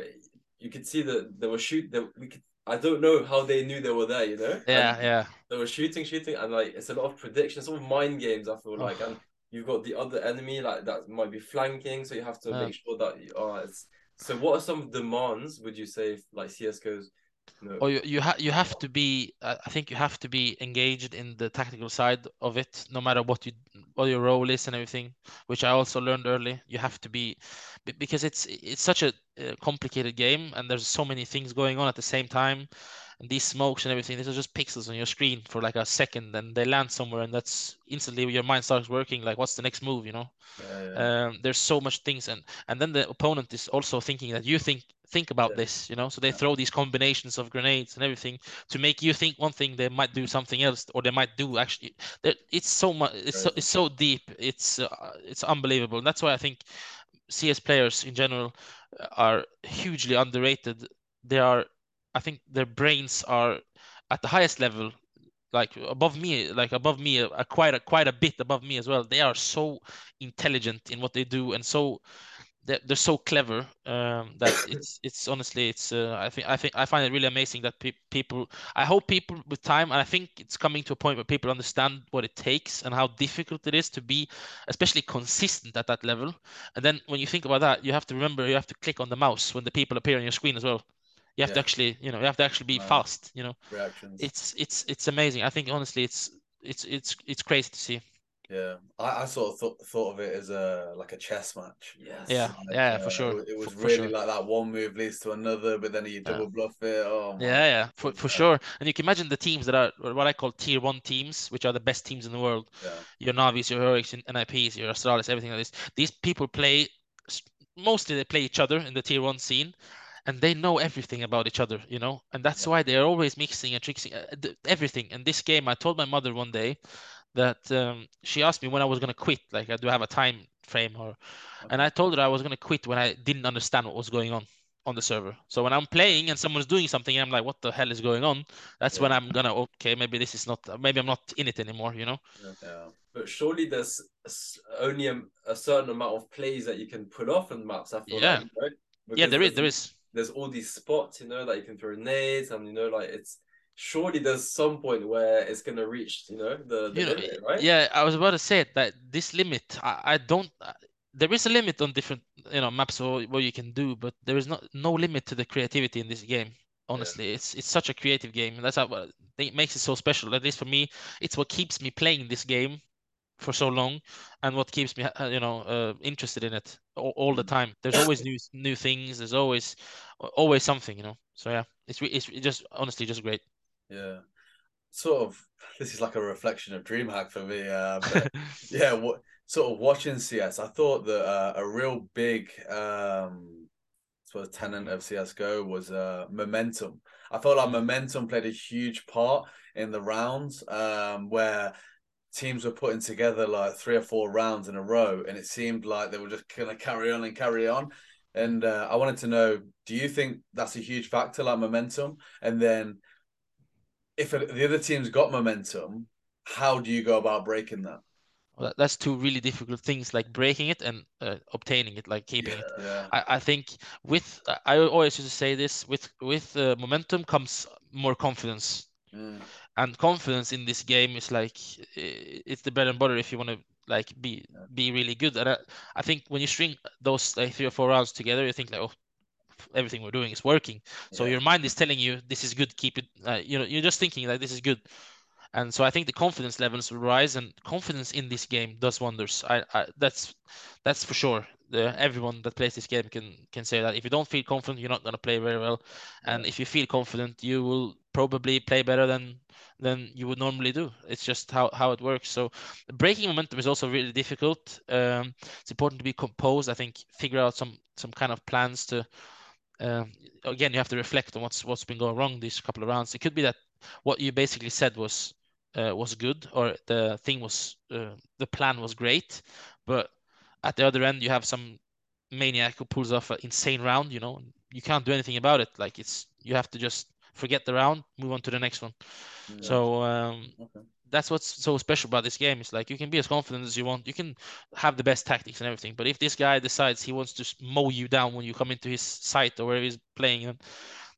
you could see that they were shoot that we could. I don't know how they knew they were there, you know. Yeah, and yeah. They were shooting, shooting, and like it's a lot of prediction, sort of mind games. I feel like, and you've got the other enemy like that might be flanking, so you have to yeah. make sure that. You, oh, it's so. What are some demands would you say, like CS:GO's Or you you, ha- you have to be uh, I think you have to be engaged in the tactical side of it no matter what you what your role is and everything which I also learned early. You have to be be- because it's it's such a, complicated game and there's so many things going on at the same time and these smokes and everything these are just pixels on your screen for like a second and they land somewhere and that's instantly your mind starts working like what's the next move you know? Yeah, yeah. um, there's so much things and and then the opponent is also thinking that you think think about Yeah. this you know? So they throw these combinations of grenades and everything to make you think one thing they might do something else or they might do actually it's so much it's so, it's so deep it's uh, it's unbelievable. And that's why i think cs players in general uh, are hugely underrated. They are i think their brains are at the highest level like above me like above me uh, quite a quite a bit above me as well. They are so intelligent in what they do and so they're, they're so clever um, that it's it's honestly it's uh, I think I think I find it really amazing that pe- people I hope people with time and I think it's coming to a point where people understand what it takes and how difficult it is to be especially consistent at that level. And then when you think about that you have to remember you have to click on the mouse when the people appear on your screen as well you have to actually you know you have to actually be Right. fast you know Reactions. it's it's it's amazing I think honestly it's it's it's it's crazy to see yeah, I, I sort of thought thought of it as a like a chess match. Yes. Yeah. Like, for uh, sure, It, it was for- for really sure. like that one move leads to another, but then you double bluff it. Oh, Yeah, yeah, for, for Yeah. sure. And you can imagine the teams that are what I call tier one teams, which are the best teams in the world. Yeah. Your Navis, your Heroics, your NIPs, your Astralis, everything like this. These people play, mostly they play each other in the tier one scene, and they know everything about each other, you know? And that's Yeah. why they're always mixing and trixing uh, everything. And this game, I told my mother one day that um, she asked me when I was going to quit, like, uh, do I have a time frame or and I told her I was gonna quit when I didn't understand what was going on on the server. So when I'm playing and someone's doing something, I'm like, what the hell is going on? That's when I'm gonna okay, maybe this is not, maybe I'm not in it anymore, you know? Yeah. But surely there's only a, a certain amount of plays that you can pull off on maps. I feel Yeah. right? Yeah, there is, there is. There's all these spots, you know, that you can throw nades, and you know, like it's surely there's some point where it's gonna reach, you know, the, the You know, limit, right? yeah, I was about to say it, that this limit, I, I don't. uh, There is a limit on different, you know, maps or what you can do, but there is not no limit to the creativity in this game. Honestly, it's it's such a creative game, that's how it makes it so special. At least for me, it's what keeps me playing this game for so long, and what keeps me, uh, you know, uh, interested in it all, all the time. There's always new new things. There's always always something, you know. So yeah, it's it's just honestly just great. Yeah. Sort of. This is like a reflection of DreamHack for me. Uh, but yeah, what sort of watching CS, I thought that uh, a real big um I suppose tenant of CS:GO was uh momentum. I felt like momentum played a huge part in the rounds um where teams were putting together like three or four rounds in a row and it seemed like they were just gonna carry on and carry on. And uh, I wanted to know, do you think that's a huge factor, like momentum? And then if the other team's got momentum, how do you go about breaking that? Well, that's two really difficult things, like breaking it and uh, obtaining it, like keeping it. Yeah. I, I think with I- I always used to say this with with uh, momentum comes more confidence, Mm. And confidence in this game is like it's the bread and butter if you want to like be be really good. And I, I think when you string those like three or four rounds together, you think like oh everything we're doing is working. So your mind is telling you this is good, keep it. Uh, you know, you're just thinking like this is good. And so I think the confidence levels rise, and confidence in this game does wonders. I, I that's that's for sure. The, everyone that plays this game can can say that if you don't feel confident, you're not gonna play very well. And if you feel confident, you will probably play better than than you would normally do. It's just how how it works. So breaking momentum is also really difficult. Um, it's important to be composed. I think figure out some some kind of plans to. Um, again, you have to reflect on what's what's been going wrong these couple of rounds. It could be that what you basically said was uh, was good or the thing was uh, the plan was great, but at the other end you have some maniac who pulls off an insane round. You know, you can't do anything about it. Like it's you have to just forget the round, move on to the next one. Yeah. So um, Okay. that's what's so special about this game. It's like you can be as confident as you want. You can have the best tactics and everything. But if this guy decides he wants to mow you down when you come into his site or wherever he's playing, then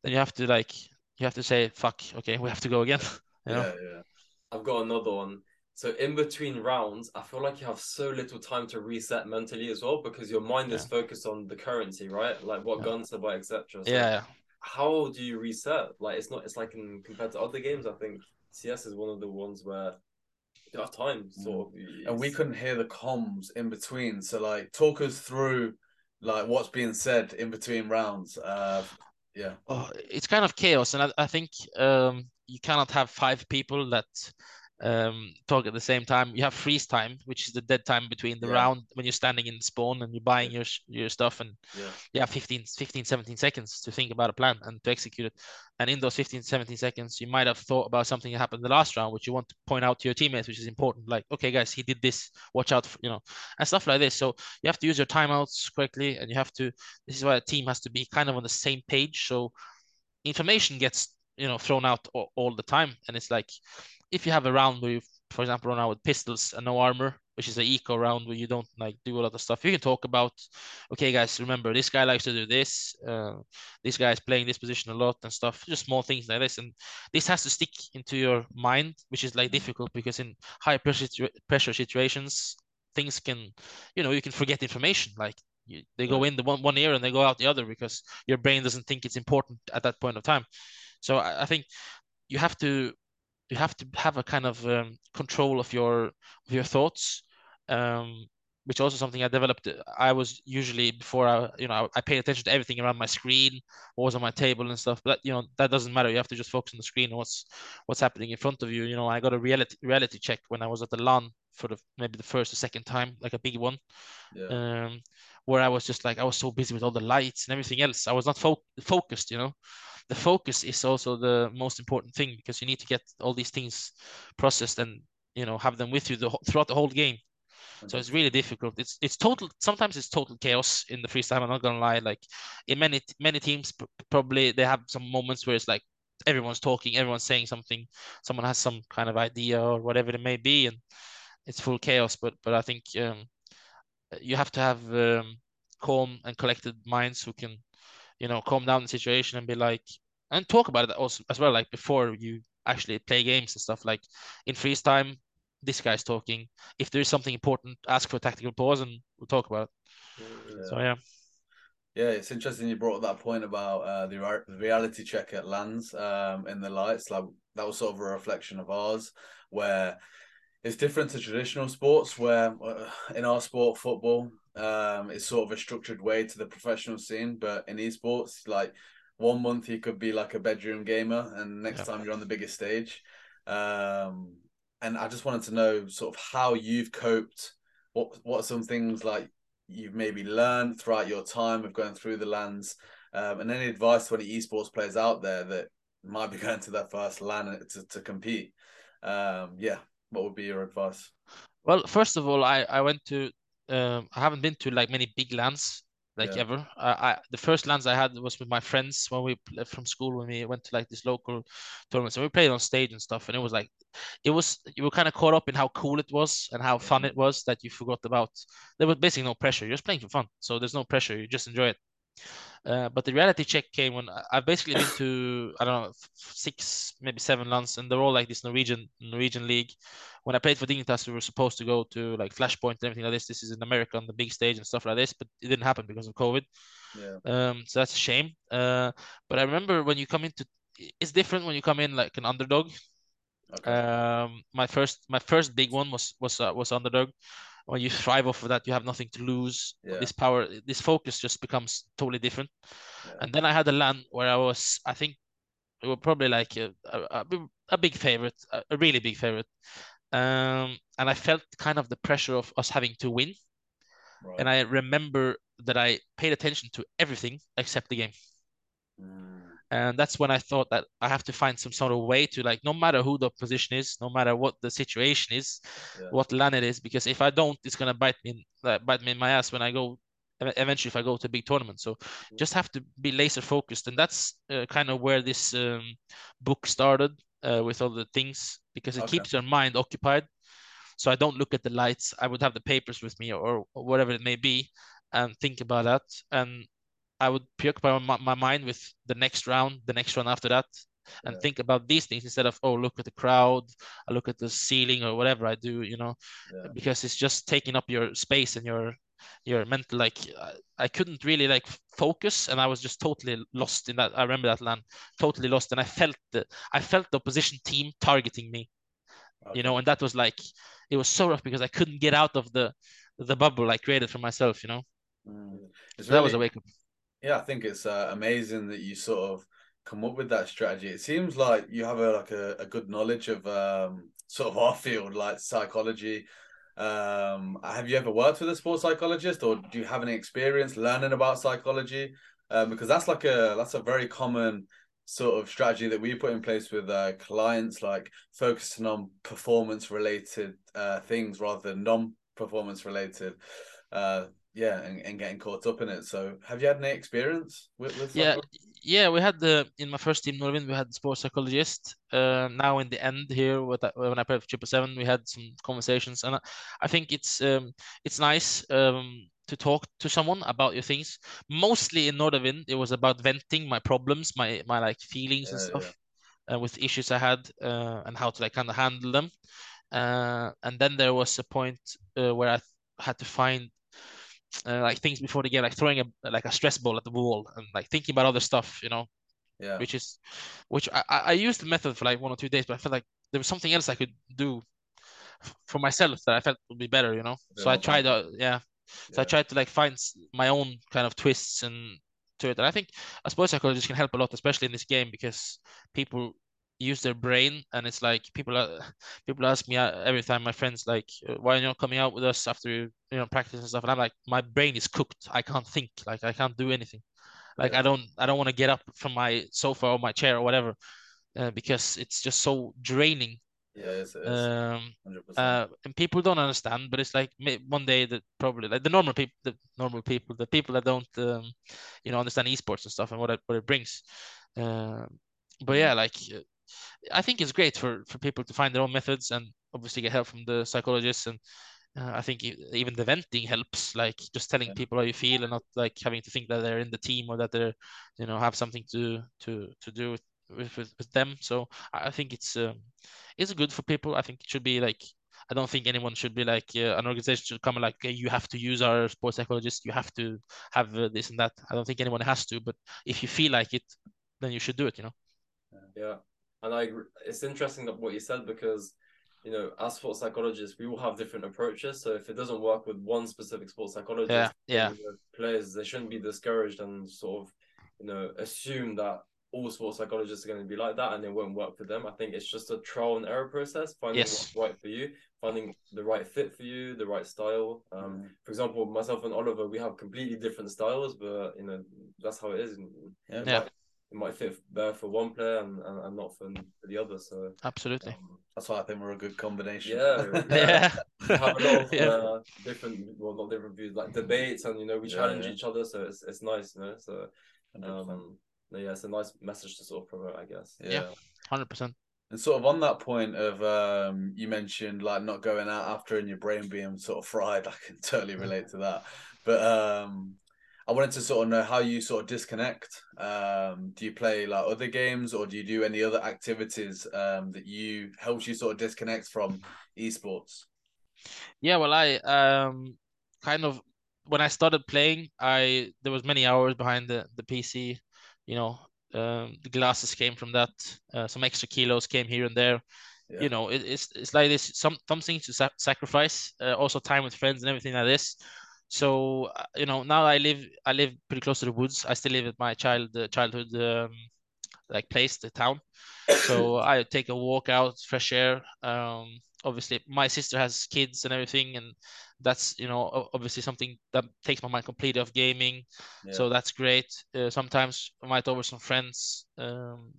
then you have to like you have to say fuck. Okay, we have to go again. you know? Yeah, yeah. I've got another one. So in between rounds, I feel like you have so little time to reset mentally as well because your mind is focused on the currency, right? Like what Yeah. guns to buy, etc. So Yeah. How do you reset? Like it's not. It's like in compared to other games. I think CS is one of the ones where you have time. Sort of. and we couldn't hear the comms in between. So like, talk us through like what's being said in between rounds. Uh, yeah, oh, it's kind of chaos, and I, I think um, you cannot have five people that um, talk at the same time. You have freeze time, which is the dead time between the Yeah. round when you're standing in spawn and you're buying your your stuff, and Yeah. you have 15, 15, 17 seconds to think about a plan and to execute it. And in those 15, 17 seconds, you might have thought about something that happened the last round, which you want to point out to your teammates, which is important. Like, okay, guys, he did this. Watch out, for, you know, and stuff like this. So you have to use your timeouts correctly, and you have to. This is why a team has to be kind of on the same page. So information gets you know thrown out all, all the time, and it's like if you have a round where you, for example, run out with pistols and no armor, which is an eco round where you don't like do a lot of stuff, you can talk about, okay, guys, remember this guy likes to do this, uh, this guy is playing this position a lot and stuff, just small things like this, and this has to stick into your mind, which is like difficult because in high pressure pressure situations, things can, you know, you can forget information like. You, they go in the one, one ear and they go out the other because your brain doesn't think it's important at that point of time. So I, I think you have to you have to have a kind of um, control of your of your thoughts um, which also something i developed i was usually before i you know i paid attention to everything around my screen what was on my table and stuff but you know that doesn't matter. You have to just focus on the screen what's what's happening in front of you. You know i got a reality reality check when i was at the LAN for the maybe the first or second time like a big one. Yeah, um, where I was just like I was so busy with all the lights and everything else. I was not fo- focused, you know. The focus is also the most important thing because you need to get all these things processed and you know have them with you the, throughout the whole game. So it's really difficult. It's it's total. Sometimes it's total chaos in the freeze time. I'm not gonna lie. Like in many many teams, probably they have some moments where it's like everyone's talking, everyone's saying something, someone has some kind of idea or whatever it may be, and it's full chaos. But but I think um, you have to have um, calm and collected minds who can, you know, calm down the situation and be like, and talk about it also as well, like before you actually play games and stuff. Like in freeze time, this guy's talking. If there is something important, ask for a tactical pause and we'll talk about it. Mm, So yeah, Yeah, it's interesting you brought up that point about uh, the the reality check at LANs um, in the lights. Like that was sort of a reflection of ours, where it's different to traditional sports. Where uh, in our sport, football, um, it's sort of a structured way to the professional scene. But in esports, like one month you could be like a bedroom gamer, and next Yeah. time you're on the biggest stage. Um, and I just wanted to know sort of how you've coped. What what are some things like you've maybe learned throughout your time of going through the LANs, um, and any advice to any esports players out there that might be going to their first LAN to, to compete? Um, yeah, what would be your advice? Well, first of all, I I went to um I haven't been to like many big LANs like Yeah. ever. I, I the first LANs I had was with my friends when we from school when we went to like this local tournaments and we played on stage and stuff and it was like it was you were kind of caught up in how cool it was and how fun it was that you forgot about there was basically no pressure. You're just playing for fun, so there's no pressure. You just enjoy it. Uh, but the reality check came when I- I've basically been to I don't know six maybe seven LANs and they're all like this Norwegian Norwegian league when I played for Dignitas, we were supposed to go to like Flashpoint and everything like this. This is in America on the big stage and stuff like this, but it didn't happen because of COVID. Yeah, Um, so that's a shame. Uh, but I remember when you come into, it's different when you come in like an underdog. okay, Um, my first, my first big one was was uh, was underdog. When you thrive off of that, you have nothing to lose. Yeah. This power, this focus just becomes totally different. yeah, And then I had a LAN where I was, I think, we were probably like a, a, a big- favorite, a, really big favorite. Um, and I felt kind of the pressure of us having to win. right. And I remember that I paid attention to everything except the game. Mm, And that's when I thought that I have to find some sort of way to like, no matter who the position is, no matter what the situation is, Yeah. what LAN it is, because if I don't, it's gonna bite me, uh, bite me in my ass when I go, eventually if I go to a big tournament. So just have to be laser focused, and that's uh, kind of where this um, book started uh, with all the things, because it Okay. keeps your mind occupied. So I don't look at the lights. I would have the papers with me or, or whatever it may be, and think about that. And I would preoccupy my, my mind with the next round, the next round after that, and Yeah. think about these things instead of oh look at the crowd, I look at the ceiling or whatever I do, you know, Yeah. because it's just taking up your space and your your mental like I, couldn't really like focus and I was just totally lost in that. I remember that LAN, totally lost, and I felt the I felt the opposition team targeting me, Okay. you know, and that was like it was so rough because I couldn't get out of the the bubble I created for myself, you know. Mm. So that was a wake up. Yeah, I think it's uh, amazing that you sort of come up with that strategy. It seems like you have a like a, a good knowledge of um, sort of our field, like psychology. Um, have you ever worked with a sports psychologist, or do you have any experience learning about psychology? Um, because that's like a that's a very common sort of strategy that we put in place with uh, clients, like focusing on performance related uh, things rather than non performance related. Uh, yeah, and, and getting caught up in it. So, have you had any experience with, with Yeah, yeah, we had the in my first team, Nordavind, we had the sports psychologist. Uh, now in the end here, with when I played for Triple Seven, we had some conversations, and I, I think it's um it's nice um to talk to someone about your things. Mostly in Nordavind, it was about venting my problems, my my like feelings and Yeah, stuff, uh, with issues I had, uh, and how to like kind of handle them. Uh, and then there was a point uh, where I had to find uh, like things before the game, like throwing a like a stress ball at the wall and like thinking about other stuff, you know, Yeah, which is which I, I I used the method for like one or two days, but I felt like there was something else I could do for myself that I felt would be better, you know. So I tried, uh, yeah. So I tried to like find my own kind of twists and to it. And I think a sports psychologist can help a lot, especially in this game, because people use their brain, and it's like people are people ask me uh, every time my friends like, uh, why are you not coming out with us after you know practice and stuff, and I'm like, my brain is cooked. I can't think. Like I can't do anything. Like Yeah. I don't I don't want to get up from my sofa or my chair or whatever, uh, because it's just so draining. Yeah, it is. It is. Um, uh, and people don't understand, but it's like one day that probably like the normal people, the normal people, the people that don't, um, you know, understand esports and stuff and what it what it brings. Um, but Mm. yeah, like uh, I think it's great for for people to find their own methods and obviously get help from the psychologists and. Uh, I think even the venting helps, like just telling people how you feel and not like having to think that they're in the team or that they're, you know, have something to to to do with with, with, them. So I think it's um, it's good for people. I think it should be like I don't think anyone should be like uh, an organization should come and like "Okay, you have to use our sports psychologist, you have to have uh, this and that. I don't think anyone has to, but if you feel like it, then you should do it. You know. Yeah, and I. It's interesting that what you said because you know, as sports psychologists, we all have different approaches. So if it doesn't work with one specific sports psychologist, Yeah, yeah. you know, players they shouldn't be discouraged and sort of you know assume that all sports psychologists are going to be like that and it won't work for them. I think it's just a trial and error process, finding Yes. what's right for you, finding the right fit for you, the right style. Um, Mm. for example, myself and Oliver, we have completely different styles, but you know that's how it is. Yeah. Yeah. Might, it might fit better for one player and, and, and not for, for the other. So Absolutely. um, That's why I think we're a good combination. Yeah, Yeah. we have a lot of Yeah. uh, different, well, not different views, like debates, and you know, we Yeah, challenge yeah. each other, so it's it's nice, you know. So um, yeah, it's a nice message to sort of promote, I guess. yeah. Hundred percent. And sort of on that point of um, you mentioned like not going out after and your brain being sort of fried. I can totally relate to that. But um, I wanted to sort of know how you sort of disconnect. Um, do you play like other games or do you do any other activities um, that you helps you sort of disconnect from esports? Yeah, well, I um kind of when I started playing, I there was many hours behind the the PC. You know, um, the glasses came from that. Uh, some extra kilos came here and there. Yeah. You know, it, it's it's like this. Some some things to sa sacrifice. Uh, also, time with friends and everything like this. So uh, you know, now I live I live pretty close to the woods. I still live at my child uh, childhood um, like place, the town. So I take a walk out, fresh air. Um, obviously, my sister has kids and everything, and that's you know obviously something that takes my mind completely off gaming. Yeah. So that's great. Uh, sometimes I might over some friends um,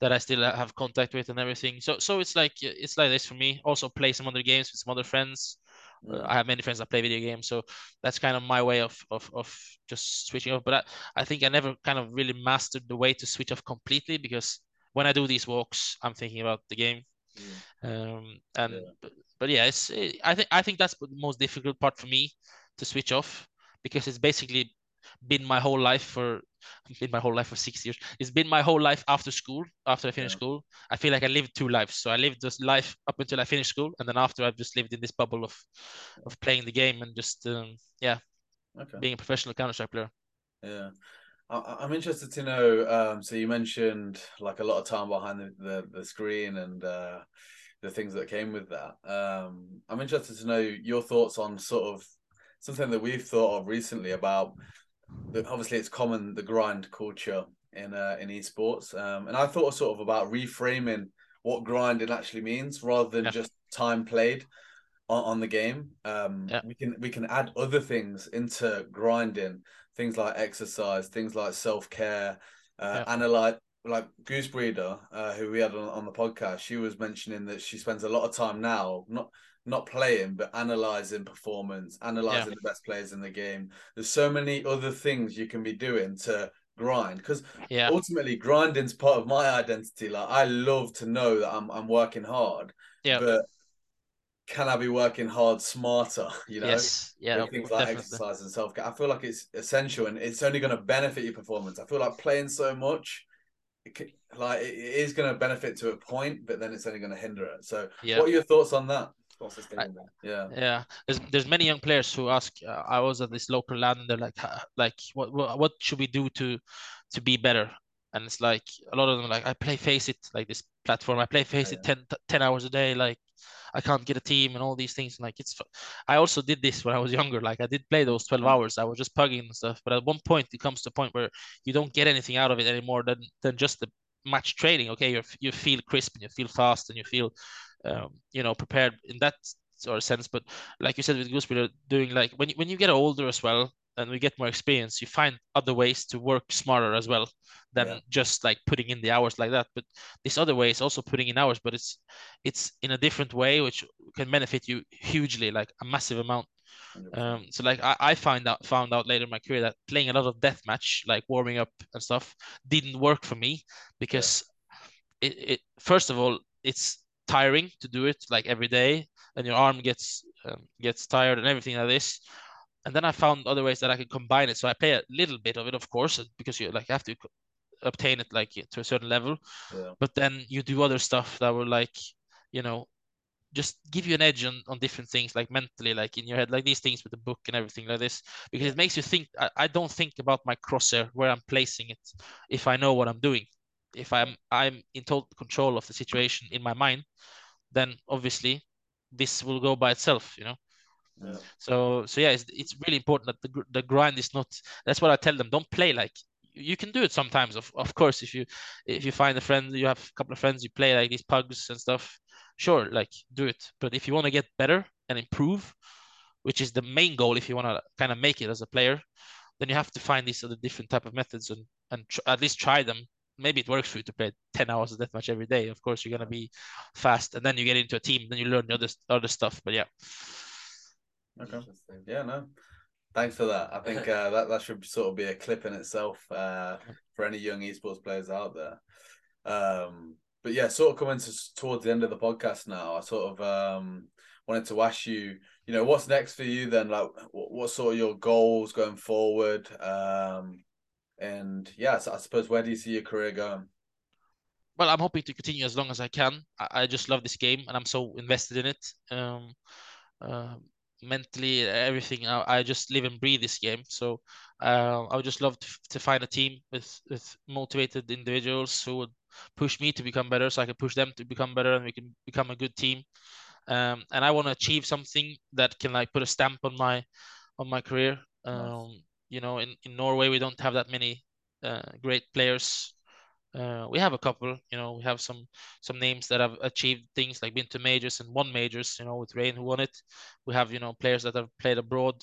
that I still have contact with and everything. So so it's like it's like this for me. Also play some other games with some other friends. Mm. I have many friends that play video games, so that's kind of my way of of of just switching off. But I, I think I never kind of really mastered the way to switch off completely because when I do these walks, I'm thinking about the game. Mm. Um, and Yeah. but, but yeah, it's eh, I think I think that's the most difficult part for me to switch off because it's basically been my whole life for been my whole life for six years. It's been my whole life after school. After I finished Yeah. school, I feel like I lived two lives. So I lived this life up until I finished school, and then after I've just lived in this bubble of of playing the game and just um, yeah, Okay. being a professional Counter Strike player. Yeah. I, I'm interested to know. Um, so you mentioned like a lot of time behind the, the, the screen and uh, the things that came with that. Um, I'm interested to know your thoughts on sort of something that we've thought of recently about. The, obviously, it's common the grind culture in uh, in esports, um, and I thought sort of about reframing what grinding actually means rather than Yeah. just time played on, on the game. Um, Yeah. We can we can add other things into grinding, things like exercise, things like self care, uh, Yeah. analyze. Like Gooseberry, uh, who we had on, on the podcast, she was mentioning that she spends a lot of time now not not playing but analyzing performance, analyzing the best players in the game. There's so many other things you can be doing to grind because Yeah, ultimately grinding's part of my identity. Like I love to know that I'm I'm working hard, yeah, but can I be working hard smarter? You know, yes, yeah, with things like definitely. exercise and self care. I feel like it's essential and it's only going to benefit your performance. I feel like playing so much, it c- like it it is going to benefit to a point, but then it's only going to hinder it. So, Yeah. what are your thoughts on that? Sustainable. Yeah, Yeah, there's there's many young players who ask. Uh, I was at this local LAN, and they're like, like, what, what what should we do to to be better? And it's like a lot of them are like, I play FACEIT, like this platform. I play Face Yeah, It 10, 10 hours a day. Like, I can't get a team and all these things. And Like, it's. I also did this when I was younger. Like, I did play those twelve Mm. hours. I was just pugging and stuff. But at one point, it comes to a point where you don't get anything out of it anymore than than just the match training. Okay, you you feel crisp and you feel fast and you feel, um, you know, prepared in that sort of sense. But like you said with Gooseberry, doing like when you, when you get older as well and we get more experience, you find other ways to work smarter as well than Yeah. just like putting in the hours like that. But this other way is also putting in hours, but it's it's in a different way which can benefit you hugely, like a massive amount. Um, so like I, I find out found out later in my career that playing a lot of deathmatch, like warming up and stuff, didn't work for me because it, it first of all it's tiring to do it like every day, and your arm gets um, gets tired and everything like this. And then I found other ways that I could combine it. So I play a little bit of it, of course, because you like have to obtain it like to a certain level. yeah, But then you do other stuff that will like, you know, just give you an edge on, on different things like mentally like in your head like these things with the book and everything like this because it makes you think I, I don't think about my crosshair where i'm placing it if i know what i'm doing if i'm i'm in total control of the situation in my mind then obviously this will go by itself you know? Yeah, so so yeah it's, it's really important that the, the grind is not that's what i tell them don't play like you can do it sometimes of, of course if you if you find a friend you have a couple of friends you play like these pugs and stuff sure like do it. But if you want to get better and improve which is the main goal if you want to kind of make it as a player then you have to find these other different type of methods and and tr- at least try them maybe it works for you to play 10 hours of deathmatch every day of course you're going to be fast and then you get into a team then you learn the other other stuff but yeah okay, yeah, no. Thanks for that. I think uh, that that should sort of be a clip in itself uh, for any young esports players out there. Um, but yeah, sort of coming to, towards the end of the podcast now, I sort of um, wanted to ask you, you know, what's next for you then? Like, what, what sort of your goals going forward? Um, and yeah, so I suppose where do you see your career going? well, I'm hoping to continue as long as I can. I, I just love this game and I'm so invested in it. Um, uh, mentally, everything. I, I just live and breathe this game. So uh, I would just love to, to find a team with with motivated individuals who would push me to become better, so I can push them to become better, and we can become a good team. Um, and I want to achieve something that can like put a stamp on my on my career. Um, you know, in, in Norway we don't have that many uh, great players. Uh, we have a couple, you know, we have some some names that have achieved things like been to majors and won majors, you know, with Rain who won it. We have, you know, players that have played abroad.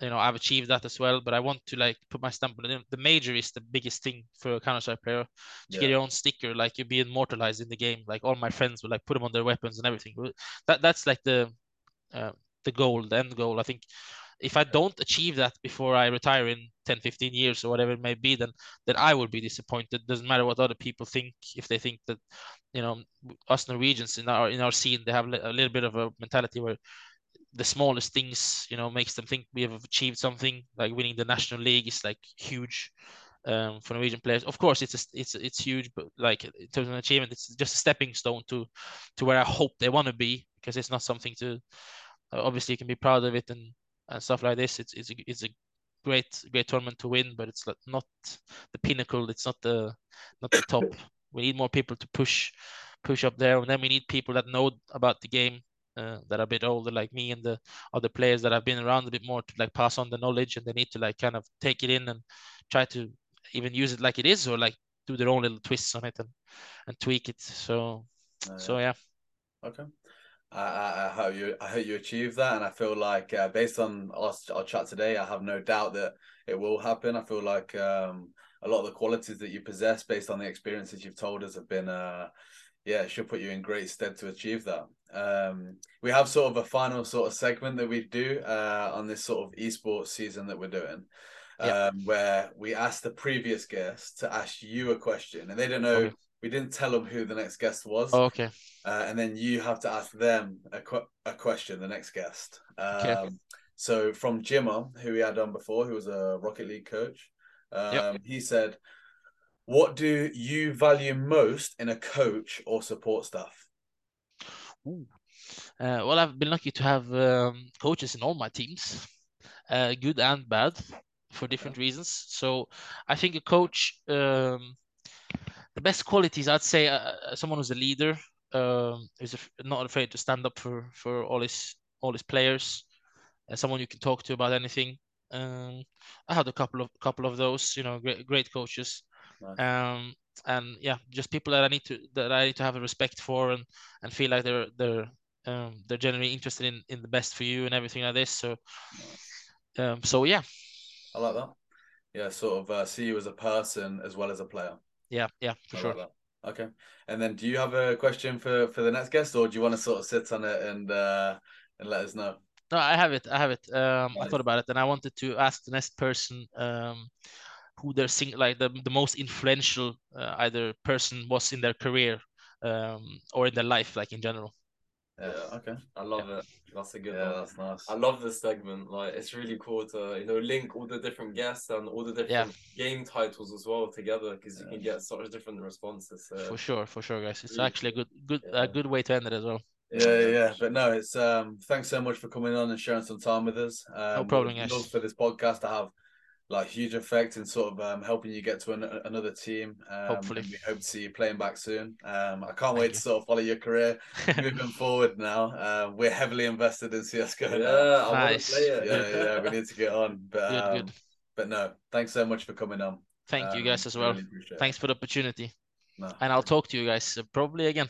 You know, I've achieved that as well, but I want to like put my stamp on it. The major is the biggest thing for a Counter Strike player. To Yeah. get your own sticker, like you be immortalized in the game. Like all my friends would like put them on their weapons and everything. That that's like the uh, the goal, the end goal. I think if I don't achieve that before I retire in 10, 15 years or whatever it may be, then then I will be disappointed. Doesn't matter what other people think. If they think that, you know, us Norwegians in our in our scene, they have a little bit of a mentality where the smallest things, you know, makes them think we have achieved something. Like winning the national league is like huge um, for Norwegian players. Of course, it's a, it's it's huge, but like in terms of achievement, it's just a stepping stone to to where I hope they want to be because it's not something to obviously you can be proud of it and and stuff like this. It's it's a, it's a great great tournament to win, but it's not the pinnacle. It's not the not the top. We need more people to push push up there, and then we need people that know about the game uh, that are a bit older like me and the other players that have been around a bit more to like pass on the knowledge and they need to like kind of take it in and try to even use it like it is or like do their own little twists on it and and tweak it so uh, so yeah okay I, I, hope you I hope you achieve that, and I feel like uh, based on our, our chat today, I have no doubt that it will happen. I feel like um, a lot of the qualities that you possess, based on the experiences you've told us, have been uh, yeah, should put you in great stead to achieve that. Um, we have sort of a final sort of segment that we do uh, on this sort of esports season that we're doing, yeah. um, where we ask the previous guest to ask you a question, and they don't know. Okay. We didn't tell them who the next guest was. Oh, okay. Uh, and then you have to ask them a, qu- a question, the next guest. Um, okay. So from Jimmer, who we had on before, who was a Rocket League coach, um, yep. he said, "What do you value most in a coach or support staff?" Uh, well, I've been lucky to have um, coaches in all my teams, uh, good and bad, for different reasons. So I think a coach, um, the best qualities, I'd say, uh, uh someone who's a leader, um, who's not afraid to stand up for for all his all his players, uh, someone you can talk to about anything. Um, I had a couple of couple of those, you know, great great coaches. Nice. Um, and yeah, just people that I need to that I need to have a respect for and and feel like they're they're um, they're generally interested in in the best for you and everything like this. So, um, so yeah, I like that. Yeah, sort of uh, see you as a person as well as a player. Yeah, yeah, for I sure. Like okay, and then do you have a question for for the next guest, or do you want to sort of sit on it and uh, and let us know? No, I have it. I have it. Um, nice. I thought about it, and I wanted to ask the next person um, who they're sing like the, the most influential uh, either person was in their career um, or in their life, like in general. Yeah, okay. I love yeah. it. That's a good yeah, one. that's nice. I love this segment. Like it's really cool to you know link all the different guests and all the different yeah. game titles as well together because you can get such different responses. So. For sure, for sure, guys. It's really, actually a good good a good way to end it as well. Yeah, yeah, but no, it's um. Thanks so much for coming on and sharing some time with us. Um, no problem, guys. For this podcast, I have like huge effect in sort of um, helping you get to an, another team. Um, Hopefully, we hope to see you playing back soon. Um, I can't Thank wait you. to sort of follow your career moving forward. Now uh, we're heavily invested in CS:GO. Yeah, now. I nice. want to play it. Yeah, yeah, we need to get on. But good, good. Um, but no, thanks so much for coming on. Thank you guys um, as well. Really thanks for the opportunity. No, and I'll talk to you guys uh, probably again.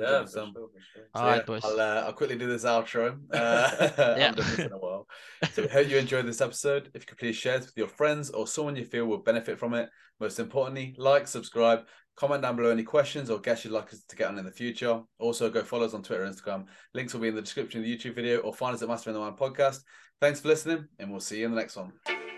Yeah, for sure, for sure. All so, right, yeah, boys. I'll, uh, I'll quickly do this outro. Uh, yeah. in a while. So, we hope you enjoyed this episode. If you could please share it with your friends or someone you feel will benefit from it. Most importantly, like, subscribe, comment down below any questions or guests you'd like us to get on in the future. Also, go follow us on Twitter and Instagram. Links will be in the description of the YouTube video or find us at Master in the Mind podcast. Thanks for listening, and we'll see you in the next one.